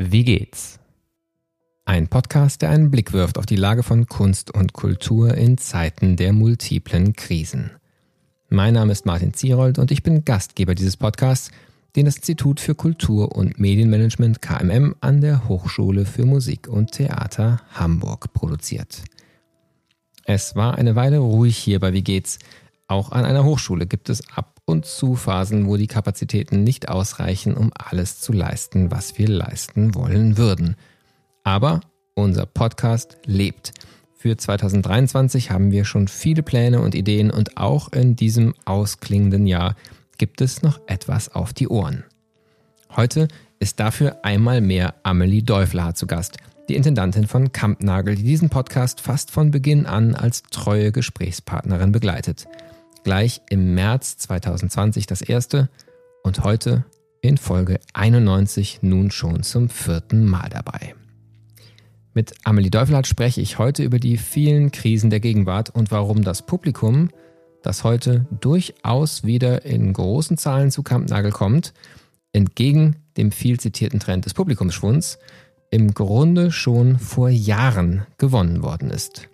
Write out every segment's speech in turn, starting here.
Wie geht's? Ein Podcast, der einen Blick wirft auf die Lage von Kunst und Kultur in Zeiten der multiplen Krisen. Mein Name ist Martin Zierold und ich bin Gastgeber dieses Podcasts, den das Institut für Kultur und Medienmanagement KMM an der Hochschule für Musik und Theater Hamburg produziert. Es war eine Weile ruhig hier bei Wie geht's. Auch an einer Hochschule gibt es ab und zu Phasen, wo die Kapazitäten nicht ausreichen, um alles zu leisten, was wir leisten wollen würden. Aber unser Podcast lebt. Für 2023 haben wir schon viele Pläne und Ideen und auch in diesem ausklingenden Jahr gibt es noch etwas auf die Ohren. Heute ist dafür einmal mehr Amelie Däufler zu Gast, die Intendantin von Kampnagel, die diesen Podcast fast von Beginn an als treue Gesprächspartnerin begleitet. Gleich im März 2020 das erste und heute in Folge 91 nun schon zum vierten Mal dabei. Mit Amelie Deufelhardt spreche ich heute über die vielen Krisen der Gegenwart und warum das Publikum, das heute durchaus wieder in großen Zahlen zu Kampnagel kommt, entgegen dem viel zitierten Trend des Publikumsschwunds, im Grunde schon vor Jahren gewonnen worden ist.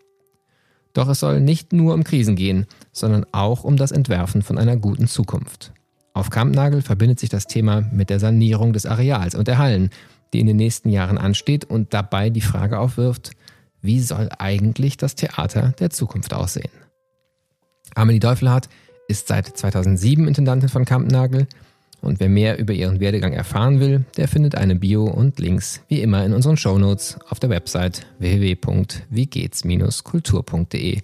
Doch es soll nicht nur um Krisen gehen, sondern auch um das Entwerfen von einer guten Zukunft. Auf Kampnagel verbindet sich das Thema mit der Sanierung des Areals und der Hallen, die in den nächsten Jahren ansteht und dabei die Frage aufwirft, wie soll eigentlich das Theater der Zukunft aussehen? Amelie Deufelhardt ist seit 2007 Intendantin von Kampnagel und wer mehr über ihren Werdegang erfahren will, der findet eine Bio und Links wie immer in unseren Shownotes auf der Website www.wiegehts-kultur.de,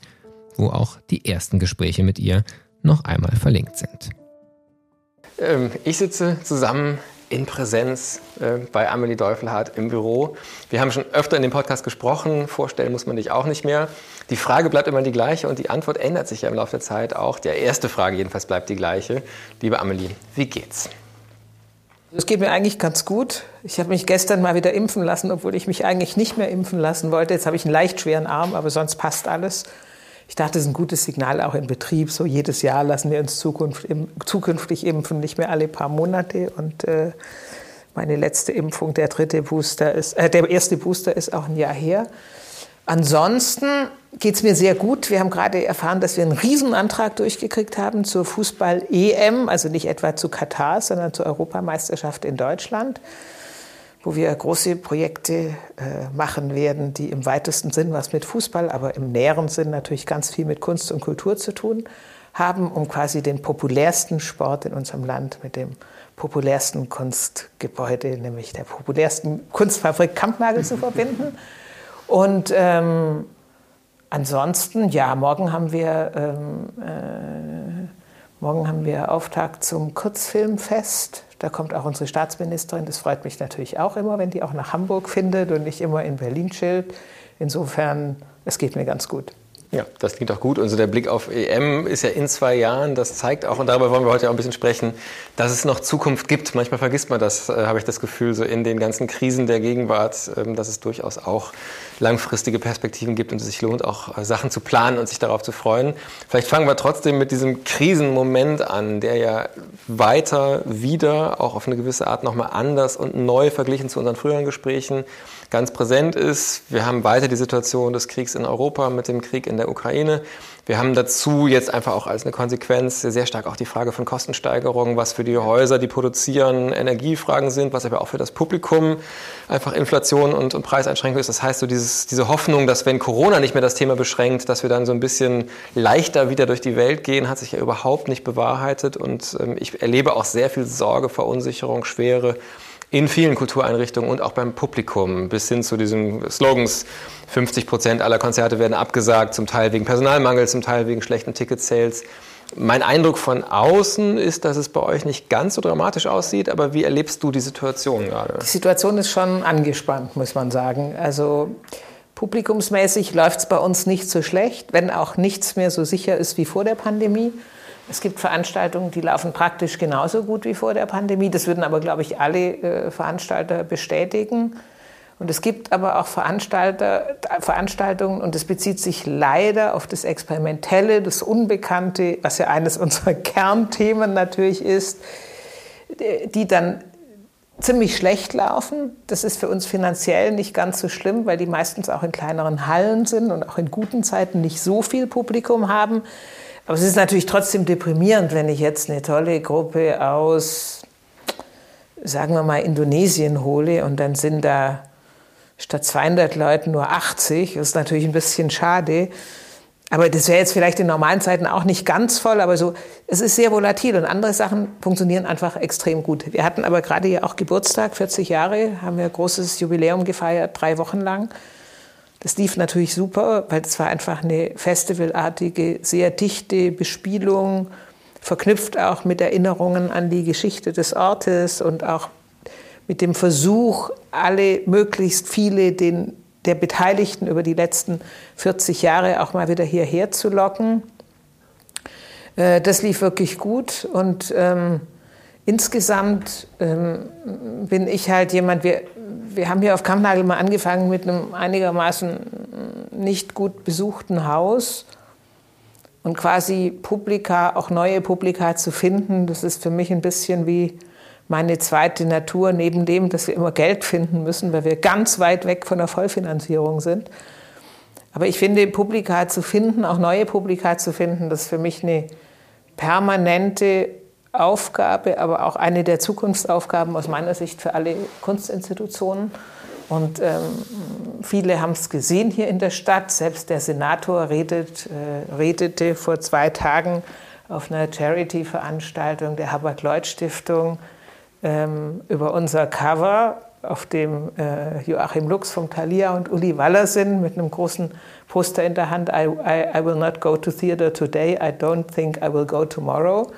wo auch die ersten Gespräche mit ihr noch einmal verlinkt sind. Ähm, ich sitze zusammen in Präsenz äh, bei Amelie Deufelhardt im Büro. Wir haben schon öfter in dem Podcast gesprochen, vorstellen muss man dich auch nicht mehr. Die Frage bleibt immer die gleiche und die Antwort ändert sich ja im Laufe der Zeit auch. Die erste Frage jedenfalls bleibt die gleiche. Liebe Amelie, wie geht's? Es geht mir eigentlich ganz gut. Ich habe mich gestern mal wieder impfen lassen, obwohl ich mich eigentlich nicht mehr impfen lassen wollte. Jetzt habe ich einen leicht schweren Arm, aber sonst passt alles. Ich dachte, das ist ein gutes Signal auch im Betrieb. So jedes Jahr lassen wir uns zukünftig impfen, nicht mehr alle paar Monate. Und äh, meine letzte Impfung, der dritte Booster ist, äh, der erste Booster ist auch ein Jahr her. Ansonsten geht es mir sehr gut. Wir haben gerade erfahren, dass wir einen Riesenantrag durchgekriegt haben zur Fußball-EM, also nicht etwa zu Katar, sondern zur Europameisterschaft in Deutschland wo wir große Projekte äh, machen werden, die im weitesten Sinn was mit Fußball, aber im näheren Sinn natürlich ganz viel mit Kunst und Kultur zu tun haben, um quasi den populärsten Sport in unserem Land mit dem populärsten Kunstgebäude, nämlich der populärsten Kunstfabrik Kampnagel zu verbinden. Und ähm, ansonsten, ja, morgen haben wir ähm, äh, morgen haben wir Auftakt zum Kurzfilmfest da kommt auch unsere Staatsministerin. Das freut mich natürlich auch immer, wenn die auch nach Hamburg findet und nicht immer in Berlin chillt. Insofern, es geht mir ganz gut. Ja, das klingt auch gut. Und so der Blick auf EM ist ja in zwei Jahren. Das zeigt auch, und darüber wollen wir heute auch ein bisschen sprechen, dass es noch Zukunft gibt. Manchmal vergisst man das, äh, habe ich das Gefühl, so in den ganzen Krisen der Gegenwart, äh, dass es durchaus auch langfristige Perspektiven gibt und es sich lohnt, auch äh, Sachen zu planen und sich darauf zu freuen. Vielleicht fangen wir trotzdem mit diesem Krisenmoment an, der ja weiter wieder, auch auf eine gewisse Art nochmal anders und neu verglichen zu unseren früheren Gesprächen, ganz präsent ist. Wir haben weiter die Situation des Kriegs in Europa mit dem Krieg in der Ukraine. Wir haben dazu jetzt einfach auch als eine Konsequenz sehr stark auch die Frage von Kostensteigerungen, was für die Häuser, die produzieren, Energiefragen sind, was aber auch für das Publikum einfach Inflation und, und Preiseinschränkung ist. Das heißt, so dieses, diese Hoffnung, dass wenn Corona nicht mehr das Thema beschränkt, dass wir dann so ein bisschen leichter wieder durch die Welt gehen, hat sich ja überhaupt nicht bewahrheitet. Und ähm, ich erlebe auch sehr viel Sorge, Verunsicherung, Schwere in vielen Kultureinrichtungen und auch beim Publikum bis hin zu diesen Slogans, 50 Prozent aller Konzerte werden abgesagt, zum Teil wegen Personalmangel, zum Teil wegen schlechten Ticket-Sales. Mein Eindruck von außen ist, dass es bei euch nicht ganz so dramatisch aussieht, aber wie erlebst du die Situation gerade? Die Situation ist schon angespannt, muss man sagen. Also publikumsmäßig läuft es bei uns nicht so schlecht, wenn auch nichts mehr so sicher ist wie vor der Pandemie. Es gibt Veranstaltungen, die laufen praktisch genauso gut wie vor der Pandemie. Das würden aber, glaube ich, alle äh, Veranstalter bestätigen. Und es gibt aber auch Veranstalter, Veranstaltungen, und das bezieht sich leider auf das Experimentelle, das Unbekannte, was ja eines unserer Kernthemen natürlich ist, die dann ziemlich schlecht laufen. Das ist für uns finanziell nicht ganz so schlimm, weil die meistens auch in kleineren Hallen sind und auch in guten Zeiten nicht so viel Publikum haben. Aber es ist natürlich trotzdem deprimierend, wenn ich jetzt eine tolle Gruppe aus, sagen wir mal, Indonesien hole und dann sind da statt 200 Leuten nur 80. Das ist natürlich ein bisschen schade. Aber das wäre jetzt vielleicht in normalen Zeiten auch nicht ganz voll, aber so, es ist sehr volatil und andere Sachen funktionieren einfach extrem gut. Wir hatten aber gerade ja auch Geburtstag, 40 Jahre, haben wir ein großes Jubiläum gefeiert, drei Wochen lang. Das lief natürlich super, weil es war einfach eine festivalartige, sehr dichte Bespielung, verknüpft auch mit Erinnerungen an die Geschichte des Ortes und auch mit dem Versuch, alle möglichst viele den der Beteiligten über die letzten 40 Jahre auch mal wieder hierher zu locken. Äh, das lief wirklich gut und ähm, insgesamt ähm, bin ich halt jemand, wir, wir haben hier auf Kampnagel mal angefangen mit einem einigermaßen nicht gut besuchten Haus und quasi Publika, auch neue Publika zu finden, das ist für mich ein bisschen wie meine zweite Natur, neben dem, dass wir immer Geld finden müssen, weil wir ganz weit weg von der Vollfinanzierung sind. Aber ich finde, Publika zu finden, auch neue Publika zu finden, das ist für mich eine permanente Aufgabe, aber auch eine der Zukunftsaufgaben aus meiner Sicht für alle Kunstinstitutionen. Und ähm, viele haben es gesehen hier in der Stadt. Selbst der Senator redet, äh, redete vor zwei Tagen auf einer Charity-Veranstaltung der Habert-Lloyd-Stiftung ähm, über unser Cover, auf dem äh, Joachim Lux vom Thalia und Uli Waller sind, mit einem großen Poster in der Hand. I, I, I will not go to theater today, I don't think I will go tomorrow.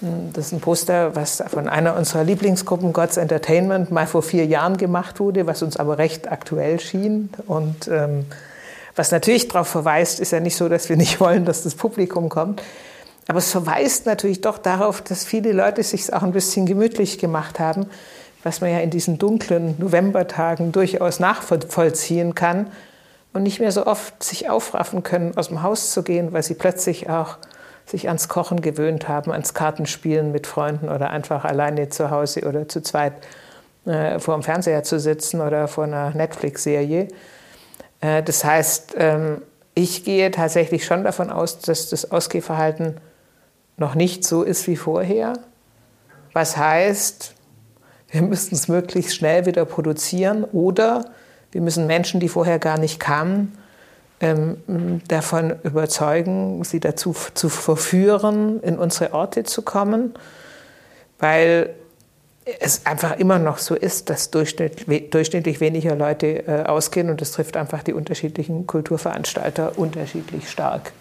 Das ist ein Poster, was von einer unserer Lieblingsgruppen, God's Entertainment, mal vor vier Jahren gemacht wurde, was uns aber recht aktuell schien. Und ähm, was natürlich darauf verweist, ist ja nicht so, dass wir nicht wollen, dass das Publikum kommt, aber es verweist natürlich doch darauf, dass viele Leute sich auch ein bisschen gemütlich gemacht haben, was man ja in diesen dunklen Novembertagen durchaus nachvollziehen kann und nicht mehr so oft sich aufraffen können, aus dem Haus zu gehen, weil sie plötzlich auch sich ans Kochen gewöhnt haben, ans Kartenspielen mit Freunden oder einfach alleine zu Hause oder zu zweit äh, vor dem Fernseher zu sitzen oder vor einer Netflix-Serie. Äh, das heißt, ähm, ich gehe tatsächlich schon davon aus, dass das Ausgehverhalten noch nicht so ist wie vorher. Was heißt, wir müssen es möglichst schnell wieder produzieren oder wir müssen Menschen, die vorher gar nicht kamen, ähm, davon überzeugen, sie dazu zu verführen, in unsere Orte zu kommen, weil es einfach immer noch so ist, dass durchschnittlich weniger Leute äh, ausgehen und das trifft einfach die unterschiedlichen Kulturveranstalter unterschiedlich stark.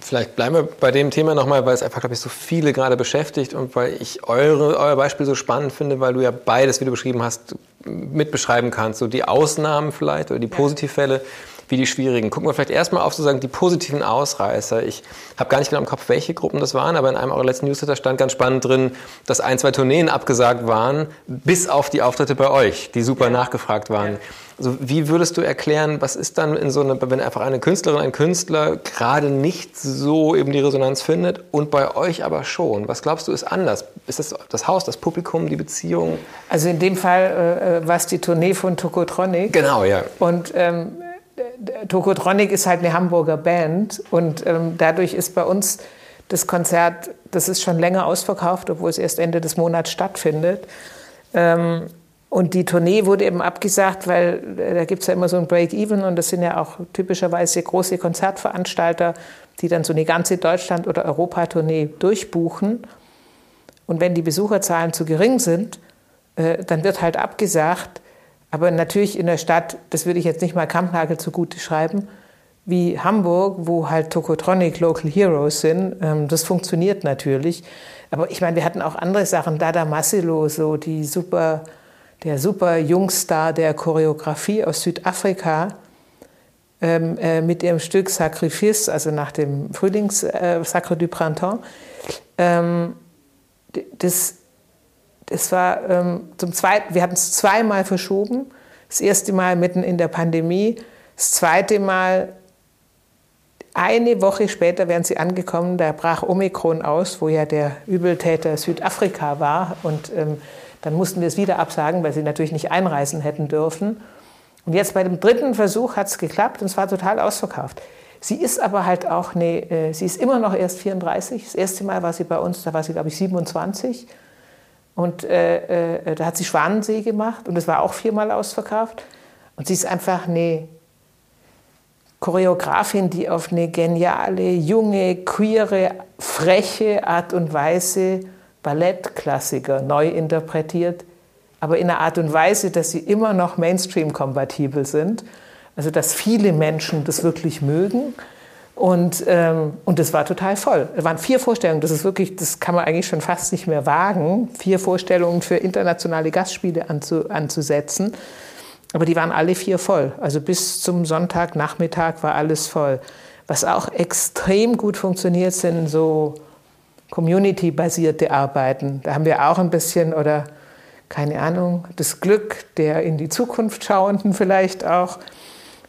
Vielleicht bleiben wir bei dem Thema nochmal, weil es einfach, glaube ich, so viele gerade beschäftigt und weil ich eure, euer Beispiel so spannend finde, weil du ja beides, wie du beschrieben hast, mitbeschreiben kannst. So die Ausnahmen vielleicht oder die Positivfälle wie die schwierigen. Gucken wir vielleicht erstmal auf sozusagen die positiven Ausreißer. Ich habe gar nicht genau im Kopf, welche Gruppen das waren, aber in einem eurer letzten Newsletter stand ganz spannend drin, dass ein, zwei Tourneen abgesagt waren, bis auf die Auftritte bei euch, die super ja. nachgefragt waren. Ja. Also wie würdest du erklären, was ist dann in so einer, wenn einfach eine Künstlerin, ein Künstler gerade nicht so eben die Resonanz findet und bei euch aber schon? Was glaubst du ist anders? Ist das das Haus, das Publikum, die Beziehung? Also in dem Fall äh, war es die Tournee von Tokotronic. Genau, ja. Und ähm, Tokotronic ist halt eine Hamburger Band und ähm, dadurch ist bei uns das Konzert, das ist schon länger ausverkauft, obwohl es erst Ende des Monats stattfindet. Ähm, und die Tournee wurde eben abgesagt, weil äh, da gibt es ja immer so ein Break-Even und das sind ja auch typischerweise große Konzertveranstalter, die dann so eine ganze Deutschland- oder Europatournee durchbuchen. Und wenn die Besucherzahlen zu gering sind, äh, dann wird halt abgesagt. Aber natürlich in der Stadt, das würde ich jetzt nicht mal Kampnagel zugute schreiben, wie Hamburg, wo halt Tokotronic Local Heroes sind, ähm, das funktioniert natürlich. Aber ich meine, wir hatten auch andere Sachen, Dada Massilo, so die super, der super Jungstar der Choreografie aus Südafrika, ähm, äh, mit ihrem Stück Sacrifice, also nach dem Frühlings äh, Sacre du Printemps. Ähm, das es war ähm, zum zweiten, wir hatten es zweimal verschoben. Das erste Mal mitten in der Pandemie, das zweite Mal eine Woche später wären sie angekommen, da brach Omikron aus, wo ja der Übeltäter Südafrika war. Und ähm, Dann mussten wir es wieder absagen, weil sie natürlich nicht einreisen hätten dürfen. Und jetzt bei dem dritten Versuch hat es geklappt und es war total ausverkauft. Sie ist aber halt auch, eine, äh, sie ist immer noch erst 34. Das erste Mal war sie bei uns, da war sie, glaube ich, 27. Und äh, äh, da hat sie Schwanensee gemacht und es war auch viermal ausverkauft. Und sie ist einfach eine Choreografin, die auf eine geniale, junge, queere, freche Art und Weise Ballettklassiker neu interpretiert, aber in einer Art und Weise, dass sie immer noch Mainstream-kompatibel sind. Also dass viele Menschen das wirklich mögen. Und, ähm, und das war total voll. Es waren vier Vorstellungen. Das ist wirklich, das kann man eigentlich schon fast nicht mehr wagen, vier Vorstellungen für internationale Gastspiele anzu, anzusetzen. Aber die waren alle vier voll. Also bis zum Sonntagnachmittag war alles voll. Was auch extrem gut funktioniert, sind so community-basierte Arbeiten. Da haben wir auch ein bisschen oder keine Ahnung, das Glück der in die Zukunft schauenden vielleicht auch.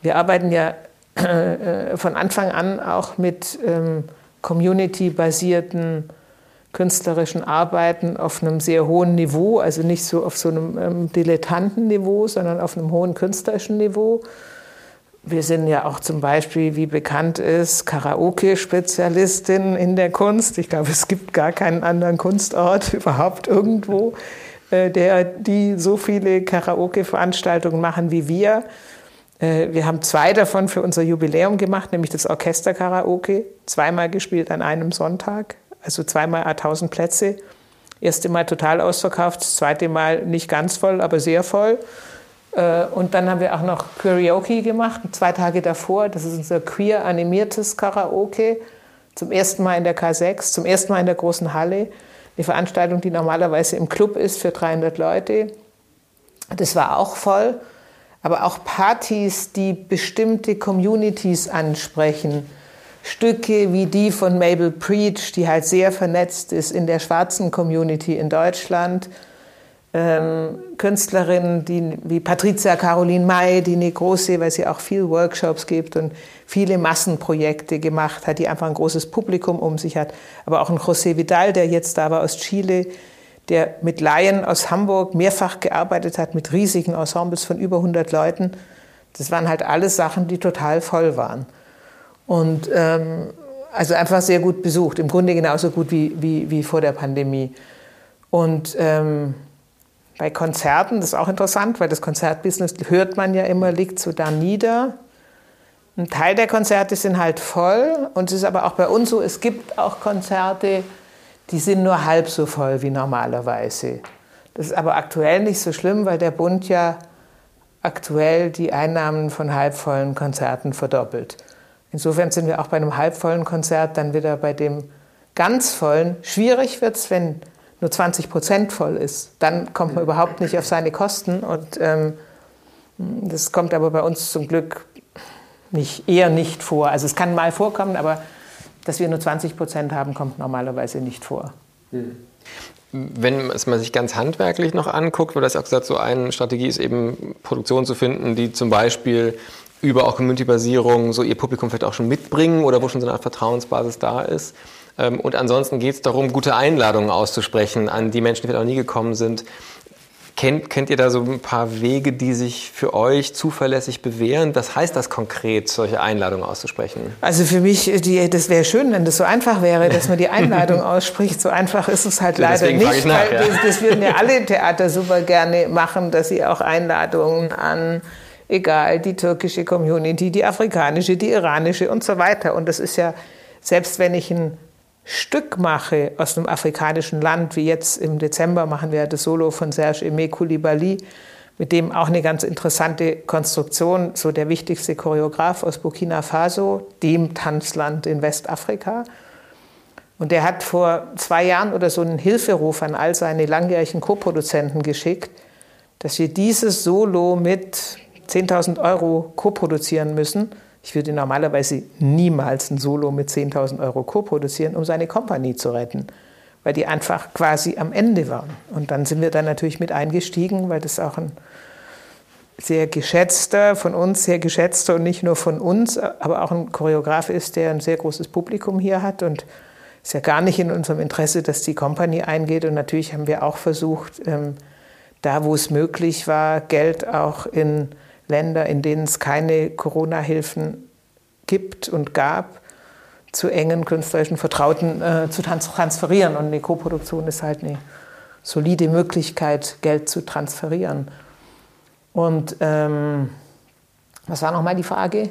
Wir arbeiten ja äh, von Anfang an auch mit ähm, community-basierten künstlerischen Arbeiten auf einem sehr hohen Niveau, also nicht so auf so einem ähm, Dilettantenniveau, sondern auf einem hohen künstlerischen Niveau. Wir sind ja auch zum Beispiel, wie bekannt ist, Karaoke-Spezialistin in der Kunst. Ich glaube, es gibt gar keinen anderen Kunstort überhaupt irgendwo, äh, der die so viele Karaoke-Veranstaltungen machen wie wir. Äh, wir haben zwei davon für unser Jubiläum gemacht, nämlich das Orchester-Karaoke, zweimal gespielt an einem Sonntag also zweimal 1000 Plätze. Erste Mal total ausverkauft, das zweite Mal nicht ganz voll, aber sehr voll. Äh, und dann haben wir auch noch Karaoke gemacht, zwei Tage davor. Das ist unser queer animiertes Karaoke. Zum ersten Mal in der K6, zum ersten Mal in der großen Halle. Eine Veranstaltung, die normalerweise im Club ist für 300 Leute. Das war auch voll. Aber auch Partys, die bestimmte Communities ansprechen Stücke wie die von Mabel Preach, die halt sehr vernetzt ist in der schwarzen Community in Deutschland. Ähm, Künstlerinnen die, wie Patricia Caroline May, die eine große, weil sie auch viel Workshops gibt und viele Massenprojekte gemacht hat, die einfach ein großes Publikum um sich hat. Aber auch ein José Vidal, der jetzt da war aus Chile, der mit Laien aus Hamburg mehrfach gearbeitet hat, mit riesigen Ensembles von über 100 Leuten. Das waren halt alles Sachen, die total voll waren. Und ähm, also einfach sehr gut besucht, im Grunde genauso gut wie, wie, wie vor der Pandemie. Und ähm, bei Konzerten, das ist auch interessant, weil das Konzertbusiness, hört man ja immer, liegt so da nieder. Ein Teil der Konzerte sind halt voll und es ist aber auch bei uns so, es gibt auch Konzerte, die sind nur halb so voll wie normalerweise. Das ist aber aktuell nicht so schlimm, weil der Bund ja aktuell die Einnahmen von halbvollen Konzerten verdoppelt. Insofern sind wir auch bei einem halbvollen Konzert dann wieder bei dem ganz vollen. Schwierig wird es, wenn nur 20 Prozent voll ist. Dann kommt man überhaupt nicht auf seine Kosten. Und ähm, das kommt aber bei uns zum Glück nicht, eher nicht vor. Also es kann mal vorkommen, aber dass wir nur 20 Prozent haben, kommt normalerweise nicht vor. Wenn man sich ganz handwerklich noch anguckt, weil das auch gesagt, so eine Strategie ist eben Produktion zu finden, die zum Beispiel über auch Community-Basierung so ihr Publikum vielleicht auch schon mitbringen oder wo schon so eine Art Vertrauensbasis da ist. Ähm, und ansonsten geht es darum, gute Einladungen auszusprechen an die Menschen, die vielleicht auch nie gekommen sind. Kennt, kennt ihr da so ein paar Wege, die sich für euch zuverlässig bewähren? Was heißt das konkret, solche Einladungen auszusprechen? Also für mich, die, das wäre schön, wenn das so einfach wäre, dass man die Einladung ausspricht. So einfach ist es halt leider Deswegen nicht. Nach, weil ja. das, das würden ja alle Theater super gerne machen, dass sie auch Einladungen an egal, die türkische Community, die afrikanische, die iranische und so weiter. Und das ist ja, selbst wenn ich ein Stück mache aus einem afrikanischen Land, wie jetzt im Dezember machen wir das Solo von Serge Aimé Koulibaly, mit dem auch eine ganz interessante Konstruktion, so der wichtigste Choreograf aus Burkina Faso, dem Tanzland in Westafrika. Und der hat vor zwei Jahren oder so einen Hilferuf an all seine langjährigen Co-Produzenten geschickt, dass wir dieses Solo mit 10.000 Euro co-produzieren müssen. Ich würde normalerweise niemals ein Solo mit 10.000 Euro co-produzieren, um seine Kompanie zu retten, weil die einfach quasi am Ende waren. Und dann sind wir dann natürlich mit eingestiegen, weil das auch ein sehr geschätzter, von uns sehr geschätzter und nicht nur von uns, aber auch ein Choreograf ist, der ein sehr großes Publikum hier hat und es ist ja gar nicht in unserem Interesse, dass die Kompanie eingeht. Und natürlich haben wir auch versucht, ähm, da, wo es möglich war, Geld auch in Länder, in denen es keine Corona-Hilfen gibt und gab, zu engen künstlerischen Vertrauten äh, zu transferieren. Und eine Koproduktion ist halt eine solide Möglichkeit, Geld zu transferieren. Und ähm, was war nochmal die Frage?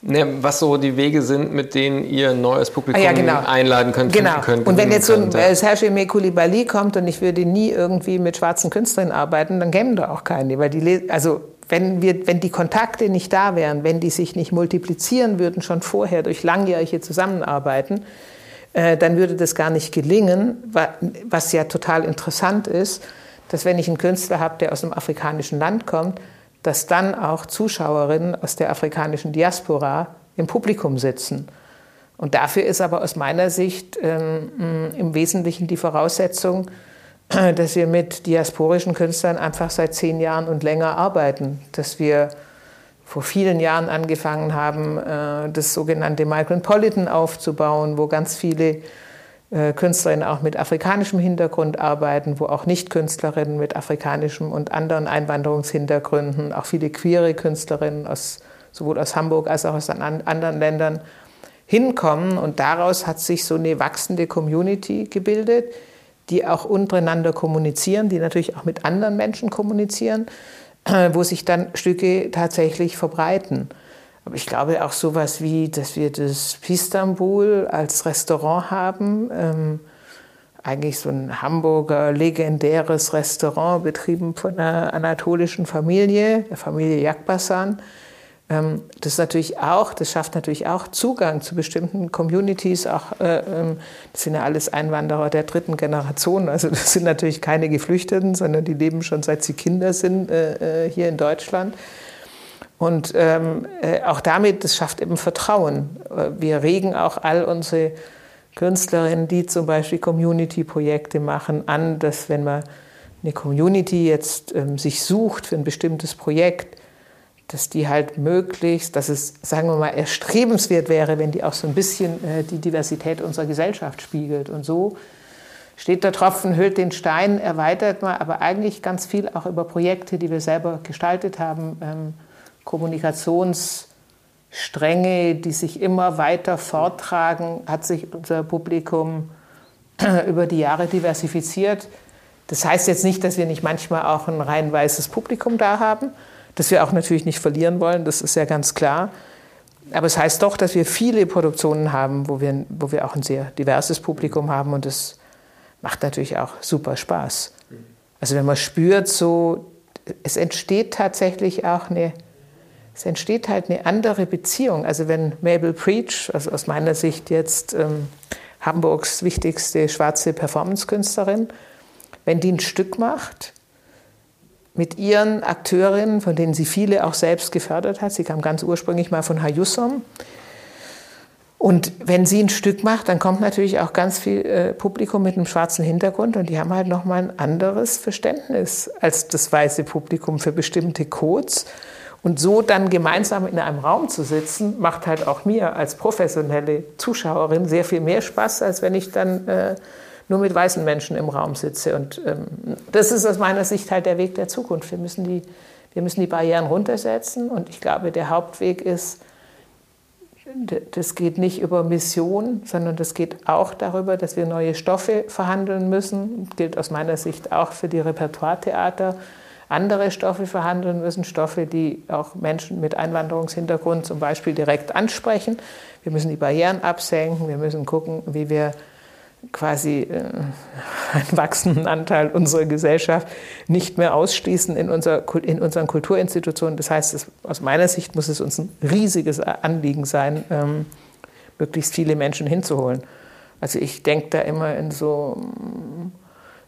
Ne, was so die Wege sind, mit denen ihr ein neues Publikum ah, ja, genau. einladen könnt. Genau. Könnt, und wenn jetzt so ein äh, Serge Koulibaly kommt und ich würde nie irgendwie mit schwarzen Künstlern arbeiten, dann kämen da auch keine. Weil die, also wenn, wir, wenn die Kontakte nicht da wären, wenn die sich nicht multiplizieren würden, schon vorher durch langjährige Zusammenarbeiten, äh, dann würde das gar nicht gelingen, was ja total interessant ist, dass wenn ich einen Künstler habe, der aus einem afrikanischen Land kommt, dass dann auch Zuschauerinnen aus der afrikanischen Diaspora im Publikum sitzen. Und dafür ist aber aus meiner Sicht ähm, im Wesentlichen die Voraussetzung, dass wir mit diasporischen Künstlern einfach seit zehn Jahren und länger arbeiten, dass wir vor vielen Jahren angefangen haben, äh, das sogenannte Micropolitan aufzubauen, wo ganz viele äh, Künstlerinnen auch mit afrikanischem Hintergrund arbeiten, wo auch Nicht-Künstlerinnen mit afrikanischem und anderen Einwanderungshintergründen, auch viele queere Künstlerinnen aus, sowohl aus Hamburg als auch aus anderen Ländern hinkommen. Und daraus hat sich so eine wachsende Community gebildet, die auch untereinander kommunizieren, die natürlich auch mit anderen Menschen kommunizieren, wo sich dann Stücke tatsächlich verbreiten. Aber ich glaube auch sowas wie, dass wir das Pistambul als Restaurant haben. Ähm, eigentlich so ein Hamburger legendäres Restaurant, betrieben von einer anatolischen Familie, der Familie Jakbasan. Ähm, das natürlich auch, das schafft natürlich auch Zugang zu bestimmten Communities. Auch, äh, ähm, das sind ja alles Einwanderer der dritten Generation. Also das sind natürlich keine Geflüchteten, sondern die leben schon seit sie Kinder sind äh, äh hier in Deutschland. Und ähm, äh, auch damit, das schafft eben Vertrauen. Äh, wir regen auch all unsere Künstlerinnen, die zum Beispiel Community-Projekte machen, an, dass wenn man eine Community jetzt ähm, sich sucht für ein bestimmtes Projekt, dass die halt möglichst, dass es, sagen wir mal, erstrebenswert wäre, wenn die auch so ein bisschen äh, die Diversität unserer Gesellschaft spiegelt. Und so steht der Tropfen, hüllt den Stein, erweitert man aber eigentlich ganz viel auch über Projekte, die wir selber gestaltet haben, ähm, Kommunikationsstränge, die sich immer weiter forttragen, hat sich unser Publikum über die Jahre diversifiziert. Das heißt jetzt nicht, dass wir nicht manchmal auch ein rein weißes Publikum da haben, das wir auch natürlich nicht verlieren wollen, das ist ja ganz klar. Aber es heißt doch, dass wir viele Produktionen haben, wo wir, wo wir auch ein sehr diverses Publikum haben und das macht natürlich auch super Spaß. Also wenn man spürt, so, es entsteht tatsächlich auch eine es entsteht halt eine andere Beziehung. Also wenn Mabel Preach, also aus meiner Sicht jetzt ähm, Hamburgs wichtigste schwarze Performancekünstlerin, wenn die ein Stück macht mit ihren Akteurinnen, von denen sie viele auch selbst gefördert hat, sie kam ganz ursprünglich mal von Hayusom, und wenn sie ein Stück macht, dann kommt natürlich auch ganz viel äh, Publikum mit einem schwarzen Hintergrund und die haben halt nochmal ein anderes Verständnis als das weiße Publikum für bestimmte Codes. Und so dann gemeinsam in einem Raum zu sitzen, macht halt auch mir als professionelle Zuschauerin sehr viel mehr Spaß, als wenn ich dann äh, nur mit weißen Menschen im Raum sitze. Und ähm, das ist aus meiner Sicht halt der Weg der Zukunft. Wir müssen, die, wir müssen die Barrieren runtersetzen. Und ich glaube, der Hauptweg ist, das geht nicht über Mission, sondern das geht auch darüber, dass wir neue Stoffe verhandeln müssen. Das gilt aus meiner Sicht auch für die Repertoiretheater andere Stoffe verhandeln müssen, Stoffe, die auch Menschen mit Einwanderungshintergrund zum Beispiel direkt ansprechen. Wir müssen die Barrieren absenken, wir müssen gucken, wie wir quasi äh, einen wachsenden Anteil unserer Gesellschaft nicht mehr ausschließen in, unser, in unseren Kulturinstitutionen. Das heißt, es, aus meiner Sicht muss es uns ein riesiges Anliegen sein, ähm, möglichst viele Menschen hinzuholen. Also ich denke da immer in so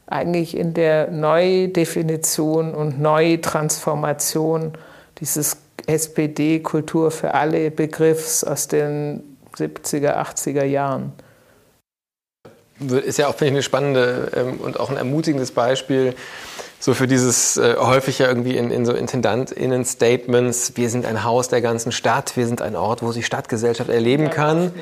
eigentlich in der Neudefinition und Neutransformation dieses SPD-Kultur für alle Begriffs aus den 70er, 80er Jahren. Ist ja auch, finde ich, eine spannende ähm, und auch ein ermutigendes Beispiel, so für dieses äh, häufig ja irgendwie in, in so IntendantInnen-Statements, wir sind ein Haus der ganzen Stadt, wir sind ein Ort, wo sich Stadtgesellschaft erleben ja, kann.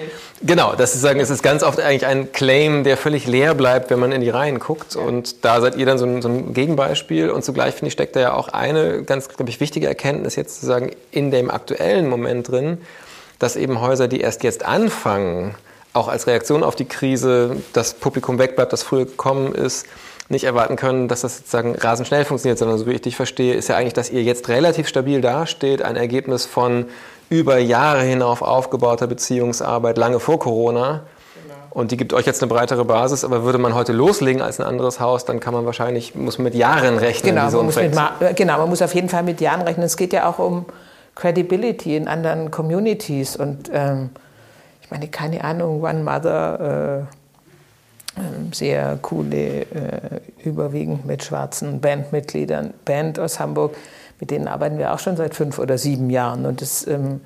Genau, das ist sagen, es ist ganz oft eigentlich ein Claim, der völlig leer bleibt, wenn man in die Reihen guckt. Ja. Und da seid ihr dann so ein, so ein Gegenbeispiel. Und zugleich, finde ich, steckt da ja auch eine ganz, glaube ich, wichtige Erkenntnis jetzt zu sagen, in dem aktuellen Moment drin, dass eben Häuser, die erst jetzt anfangen, auch als Reaktion auf die Krise, das Publikum wegbleibt, das früher gekommen ist, nicht erwarten können, dass das sozusagen rasend schnell funktioniert, sondern so wie ich dich verstehe, ist ja eigentlich, dass ihr jetzt relativ stabil dasteht, ein Ergebnis von über Jahre hinauf aufgebauter Beziehungsarbeit, lange vor Corona. Genau. Und die gibt euch jetzt eine breitere Basis, aber würde man heute loslegen als ein anderes Haus, dann kann man wahrscheinlich, muss man mit Jahren rechnen. Genau, so man muss mit, genau, man muss auf jeden Fall mit Jahren rechnen. Es geht ja auch um Credibility in anderen Communities und ähm, ich meine, keine Ahnung, One Mother äh, ähm, sehr coole, äh, überwiegend mit schwarzen Bandmitgliedern, Band aus Hamburg, mit denen arbeiten wir auch schon seit fünf oder sieben Jahren. Und das, ähm,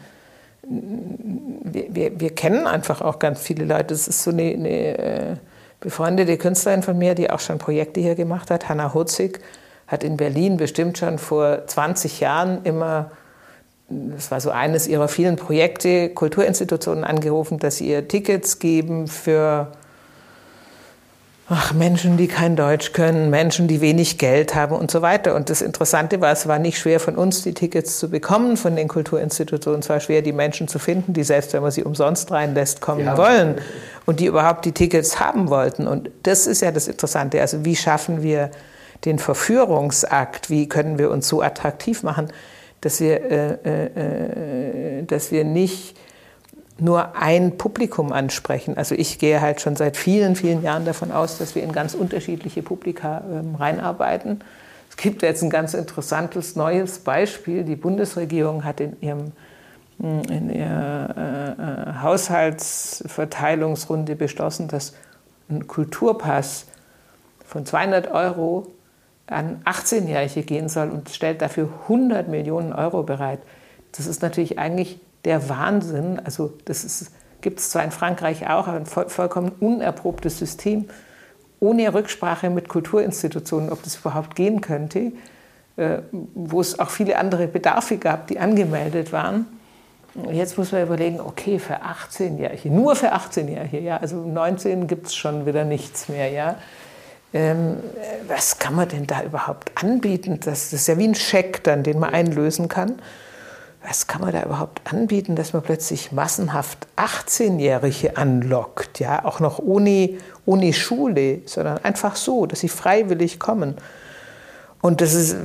wir, wir, wir, kennen einfach auch ganz viele Leute. Das ist so eine, eine äh, befreundete Künstlerin von mir, die auch schon Projekte hier gemacht hat, Hanna Hutzig, hat in Berlin bestimmt schon vor 20 Jahren immer das war so eines ihrer vielen Projekte, Kulturinstitutionen angerufen, dass sie ihr Tickets geben für ach, Menschen, die kein Deutsch können, Menschen, die wenig Geld haben und so weiter. Und das Interessante war, es war nicht schwer von uns, die Tickets zu bekommen, von den Kulturinstitutionen. Es war schwer, die Menschen zu finden, die selbst, wenn man sie umsonst reinlässt, kommen ja. wollen und die überhaupt die Tickets haben wollten. Und das ist ja das Interessante. Also wie schaffen wir den Verführungsakt? Wie können wir uns so attraktiv machen, dass wir, äh, äh, äh dass wir nicht nur ein Publikum ansprechen. Also ich gehe halt schon seit vielen, vielen Jahren davon aus, dass wir in ganz unterschiedliche Publika ähm, reinarbeiten. Es gibt jetzt ein ganz interessantes neues Beispiel. Die Bundesregierung hat in ihrem hm, in ihrer äh, äh, Haushaltsverteilungsrunde beschlossen, dass ein Kulturpass von 200 Euro an 18-Jährige gehen soll und stellt dafür 100 Millionen Euro bereit. Das ist natürlich eigentlich der Wahnsinn. Also das gibt es zwar in Frankreich auch, aber ein voll, vollkommen unerprobtes System, ohne Rücksprache mit Kulturinstitutionen, ob das überhaupt gehen könnte, äh, wo es auch viele andere Bedarfe gab, die angemeldet waren. Jetzt muss man überlegen, okay, für 18-Jährige, nur für 18-Jährige, ja, also 19 gibt es schon wieder nichts mehr, ja. Ähm, was kann man denn da überhaupt anbieten? Das, das ist ja wie ein Scheck dann, den man einlösen kann was kann man da überhaupt anbieten, dass man plötzlich massenhaft 18-Jährige anlockt, ja, auch noch ohne, ohne Schule, sondern einfach so, dass sie freiwillig kommen. Und das ist,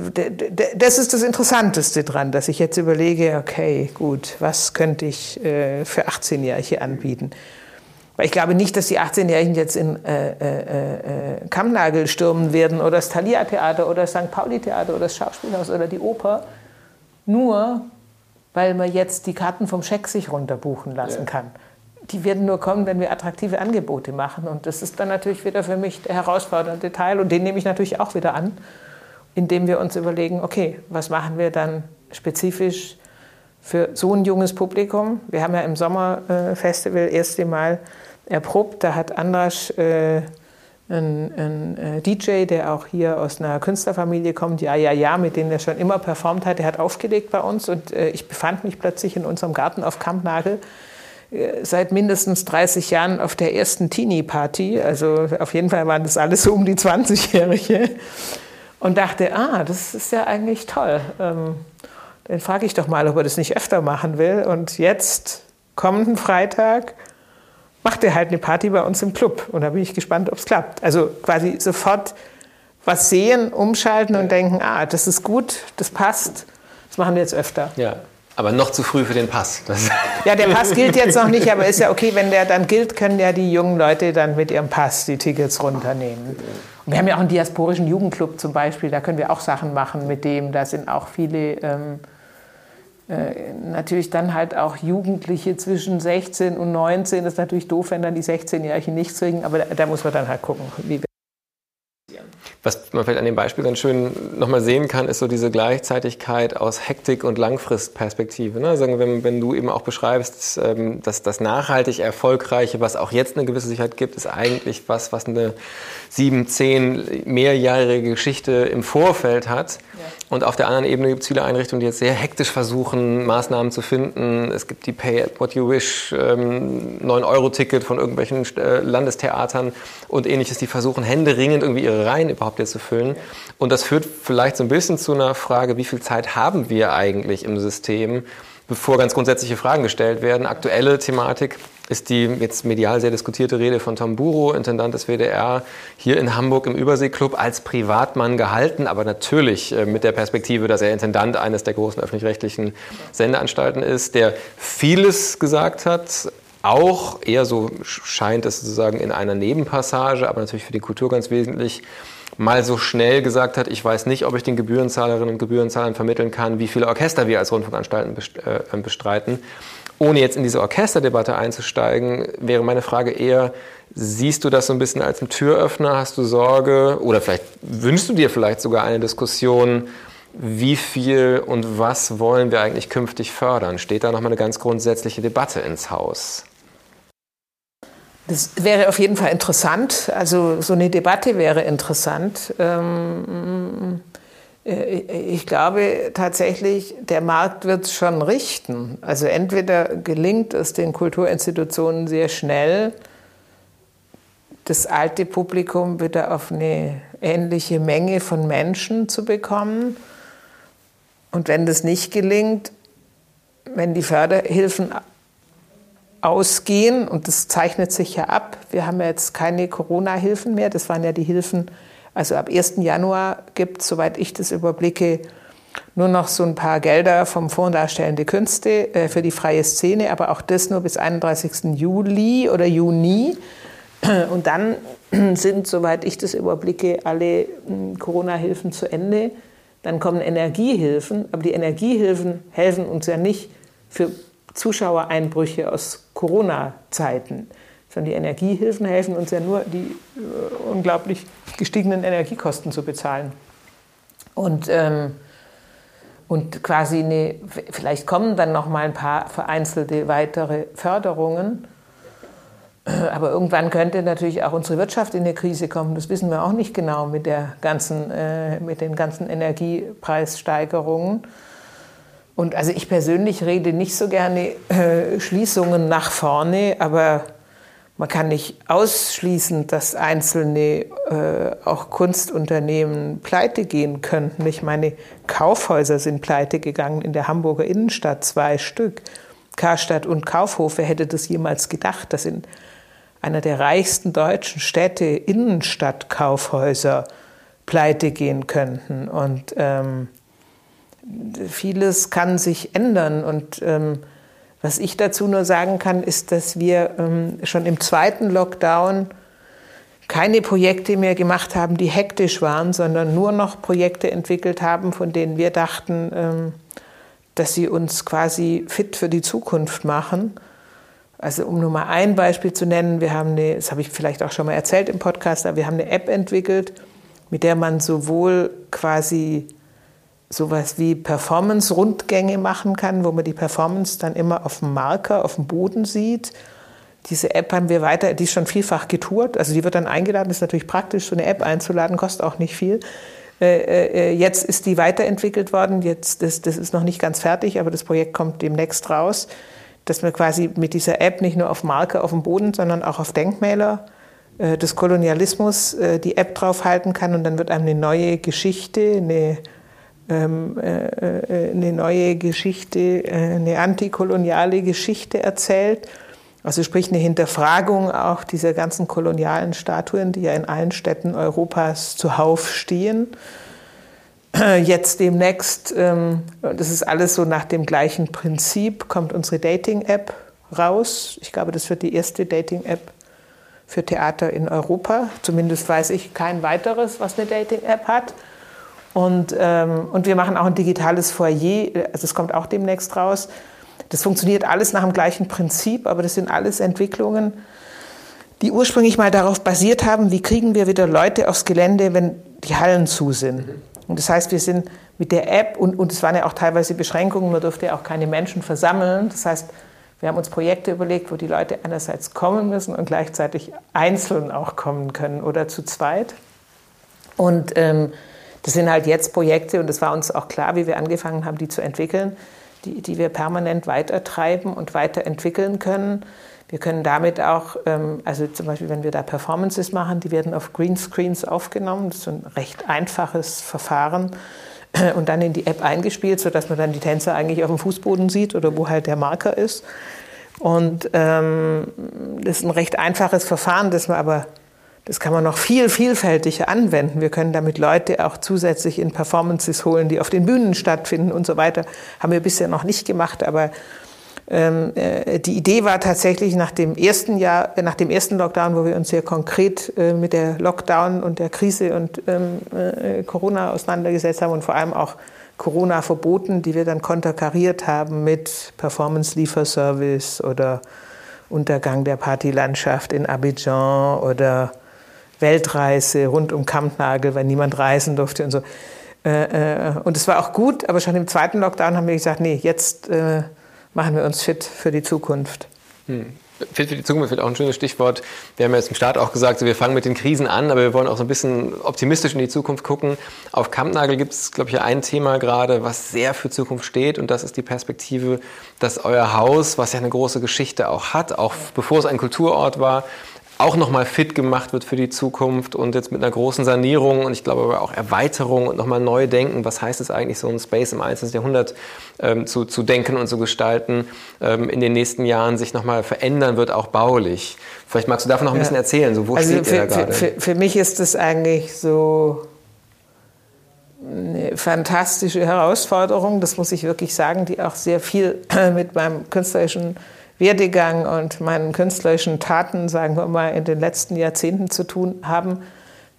das ist das Interessanteste dran, dass ich jetzt überlege, okay, gut, was könnte ich äh, für 18-Jährige anbieten? Weil ich glaube nicht, dass die 18-Jährigen jetzt in äh, äh, äh, Kammnagel stürmen werden oder das Thalia-Theater oder das St. Pauli-Theater oder das Schauspielhaus oder die Oper, nur weil man jetzt die Karten vom Scheck sich runterbuchen lassen ja. kann. Die werden nur kommen, wenn wir attraktive Angebote machen. Und das ist dann natürlich wieder für mich der herausfordernde Teil. Und den nehme ich natürlich auch wieder an, indem wir uns überlegen, okay, was machen wir dann spezifisch für so ein junges Publikum? Wir haben ja im Sommerfestival das erste Mal erprobt. Da hat Andras äh, ein, ein äh, DJ, der auch hier aus einer Künstlerfamilie kommt, ja, ja, ja, mit dem er schon immer performt hat, der hat aufgelegt bei uns und äh, ich befand mich plötzlich in unserem Garten auf Kampnagel äh, seit mindestens 30 Jahren auf der ersten Teenie-Party. Also auf jeden Fall waren das alles so um die 20-Jährige. Und dachte, ah, das ist ja eigentlich toll. Ähm, dann frage ich doch mal, ob er das nicht öfter machen will. Und jetzt, kommenden Freitag, macht er halt eine Party bei uns im Club. Und da bin ich gespannt, ob es klappt. Also quasi sofort was sehen, umschalten und denken, ah, das ist gut, das passt, das machen wir jetzt öfter. Ja. Aber noch zu früh für den Pass. Das ja, der Pass gilt jetzt noch nicht, aber ist ja okay, wenn der dann gilt, können ja die jungen Leute dann mit ihrem Pass die Tickets runternehmen. Und wir haben ja auch einen diasporischen Jugendclub zum Beispiel, da können wir auch Sachen machen mit dem. Da sind auch viele ähm, äh, natürlich dann halt auch Jugendliche zwischen 16 und 19. Das ist natürlich doof, wenn dann die 16-Jährigen nichts kriegen, aber da, da, muss man dann halt gucken, wie wir Was man vielleicht an dem Beispiel ganz schön nochmal sehen kann, ist so diese Gleichzeitigkeit aus Hektik und Langfristperspektive. Ne? Also wenn, wenn du eben auch beschreibst, ähm, dass das nachhaltig Erfolgreiche, was auch jetzt eine gewisse Sicherheit gibt, ist eigentlich was, was eine sieben, zehn mehrjährige Geschichte im Vorfeld hat. Ja. Und auf der anderen Ebene gibt es viele Einrichtungen, die jetzt sehr hektisch versuchen, Maßnahmen zu finden. Es gibt die Pay What You Wish, ähm, 9-Euro-Ticket von irgendwelchen äh, Landestheatern und ähnliches, die versuchen händeringend irgendwie ihre Reihen überhaupt überhaupt jetzt zu füllen. Und das führt vielleicht so ein bisschen zu einer Frage, wie viel Zeit haben wir eigentlich im System, bevor ganz grundsätzliche Fragen gestellt werden. Aktuelle Thematik ist die jetzt medial sehr diskutierte Rede von Tom Buro, Intendant des WDR, hier in Hamburg im Überseeklub als Privatmann gehalten, aber natürlich äh, mit der Perspektive, dass er Intendant eines der großen öffentlich-rechtlichen Sendeanstalten ist, der vieles gesagt hat, auch eher so scheint es sozusagen in einer Nebenpassage, aber natürlich für die Kultur ganz wesentlich, mal so schnell gesagt hat, ich weiß nicht, ob ich den Gebührenzahlerinnen und Gebührenzahlern vermitteln kann, wie viele Orchester wir als Rundfunkanstalten äh, bestreiten. Ohne jetzt in diese Orchesterdebatte einzusteigen, wäre meine Frage eher, siehst du das so ein bisschen als ein Türöffner? Hast du Sorge oder vielleicht wünschst du dir vielleicht sogar eine Diskussion, wie viel und was wollen wir eigentlich künftig fördern? Steht da nochmal eine ganz grundsätzliche Debatte ins Haus? Das wäre auf jeden Fall interessant. Also so eine Debatte wäre interessant. Ähm, äh, ich glaube tatsächlich, der Markt wird es schon richten. Also entweder gelingt es den Kulturinstitutionen sehr schnell, das alte Publikum wieder auf eine ähnliche Menge von Menschen zu bekommen. Und wenn das nicht gelingt, wenn die Förderhilfen ausgehen, und das zeichnet sich ja ab, wir haben ja jetzt keine Corona-Hilfen mehr, das waren ja die Hilfen, also ab 1. Januar gibt es, soweit ich das überblicke, nur noch so ein paar Gelder vom Fonds Darstellende Künste äh, für die freie Szene, aber auch das nur bis 31. Juli oder Juni. Und dann sind, soweit ich das überblicke, alle hm, Corona-Hilfen zu Ende. Dann kommen Energiehilfen, aber die Energiehilfen helfen uns ja nicht für Zuschauereinbrüche aus Corona-Zeiten, sondern die Energiehilfen helfen uns ja nur, die äh, unglaublich gestiegenen Energiekosten zu bezahlen. Und, ähm, und quasi eine, vielleicht kommen dann noch mal ein paar vereinzelte weitere Förderungen. Aber irgendwann könnte natürlich auch unsere Wirtschaft in eine Krise kommen. Das wissen wir auch nicht genau mit, der ganzen, äh, mit den ganzen Energiepreissteigerungen. Und also ich persönlich rede nicht so gerne äh, Schließungen nach vorne, aber man kann nicht ausschließen, dass einzelne äh, auch Kunstunternehmen pleite gehen könnten. Ich meine, Kaufhäuser sind pleite gegangen in der Hamburger Innenstadt, zwei Stück. Karstadt und Kaufhof, wer hätte das jemals gedacht, dass in einer der reichsten deutschen Städte Innenstadtkaufhäuser pleite gehen könnten. Und ähm, vieles kann sich ändern. Und ähm, was ich dazu nur sagen kann, ist, dass wir ähm, schon im zweiten Lockdown keine Projekte mehr gemacht haben, die hektisch waren, sondern nur noch Projekte entwickelt haben, von denen wir dachten, ähm, dass sie uns quasi fit für die Zukunft machen. Also um nur mal ein Beispiel zu nennen, wir haben eine, das habe ich vielleicht auch schon mal erzählt im Podcast, aber wir haben eine App entwickelt, mit der man sowohl quasi sowas wie Performance-Rundgänge machen kann, wo man die Performance dann immer auf dem Marker, auf dem Boden sieht. Diese App haben wir weiter, die ist schon vielfach getourt. Also die wird dann eingeladen, ist natürlich praktisch, so eine App einzuladen, kostet auch nicht viel. Äh, äh, jetzt ist die weiterentwickelt worden, jetzt, das, das ist noch nicht ganz fertig, aber das Projekt kommt demnächst raus, dass man quasi mit dieser App nicht nur auf Marker auf dem Boden, sondern auch auf Denkmäler äh, des Kolonialismus die App draufhalten kann und dann wird einem eine neue Geschichte, eine äh, äh, eine neue Geschichte, äh, eine antikoloniale Geschichte erzählt. Also sprich eine Hinterfragung auch dieser ganzen kolonialen Statuen, die ja in allen Städten Europas zuhauf stehen. Jetzt demnächst, ähm, das ist alles so nach dem gleichen Prinzip, kommt unsere Dating-App raus. Ich glaube, das wird die erste Dating-App für Theater in Europa. Zumindest weiß ich kein weiteres, was eine Dating-App hat. Und, ähm, und wir machen auch ein digitales Foyer, also es kommt auch demnächst raus. Das funktioniert alles nach dem gleichen Prinzip, aber das sind alles Entwicklungen, die ursprünglich mal darauf basiert haben, wie kriegen wir wieder Leute aufs Gelände, wenn die Hallen zu sind. Und das heißt, wir sind mit der App, und, und es waren ja auch teilweise Beschränkungen, man durfte ja auch keine Menschen versammeln. Das heißt, wir haben uns Projekte überlegt, wo die Leute einerseits kommen müssen und gleichzeitig einzeln auch kommen können oder zu zweit. Und ähm, das sind halt jetzt Projekte, und es war uns auch klar, wie wir angefangen haben, die zu entwickeln, die, die wir permanent weitertreiben und weiterentwickeln können. Wir können damit auch, ähm, also zum Beispiel, wenn wir da Performances machen, die werden auf Greenscreens aufgenommen. Das ist ein recht einfaches Verfahren und dann in die App eingespielt, sodass man dann die Tänzer eigentlich auf dem Fußboden sieht oder wo halt der Marker ist. Und ähm, das ist ein recht einfaches Verfahren, das man aber das kann man noch viel vielfältiger anwenden. Wir können damit Leute auch zusätzlich in Performances holen, die auf den Bühnen stattfinden und so weiter. Haben wir bisher noch nicht gemacht, aber ähm, äh, die Idee war tatsächlich nach dem ersten Jahr, äh, nach dem ersten Lockdown, wo wir uns sehr konkret äh, mit der Lockdown und der Krise und ähm, äh, Corona auseinandergesetzt haben und vor allem auch Corona-Verboten, die wir dann konterkariert haben mit Performance-Lieferservice oder Untergang der Partylandschaft in Abidjan oder Weltreise rund um Kampnagel, weil niemand reisen durfte und so. Äh, äh, und es war auch gut, aber schon im zweiten Lockdown haben wir gesagt, nee, jetzt äh, machen wir uns fit für die Zukunft. Hm. Fit für die Zukunft wird auch ein schönes Stichwort. Wir haben ja jetzt im Start auch gesagt, wir fangen mit den Krisen an, aber wir wollen auch so ein bisschen optimistisch in die Zukunft gucken. Auf Kampnagel gibt es, glaube ich, ein Thema gerade, was sehr für Zukunft steht und das ist die Perspektive, dass euer Haus, was ja eine große Geschichte auch hat, auch bevor es ein Kulturort war, auch nochmal fit gemacht wird für die Zukunft und jetzt mit einer großen Sanierung und ich glaube aber auch Erweiterung und nochmal neu denken, was heißt es eigentlich, so ein Space im 21. Jahrhundert ähm, zu, zu denken und zu gestalten, ähm, in den nächsten Jahren sich nochmal verändern wird, auch baulich. Vielleicht magst du davon noch ein ja. bisschen erzählen, so wo also steht für, ihr da gerade? Für, für, für mich ist das eigentlich so eine fantastische Herausforderung, das muss ich wirklich sagen, die auch sehr viel mit meinem künstlerischen Werdegang und meinen künstlerischen Taten, sagen wir mal, in den letzten Jahrzehnten zu tun haben,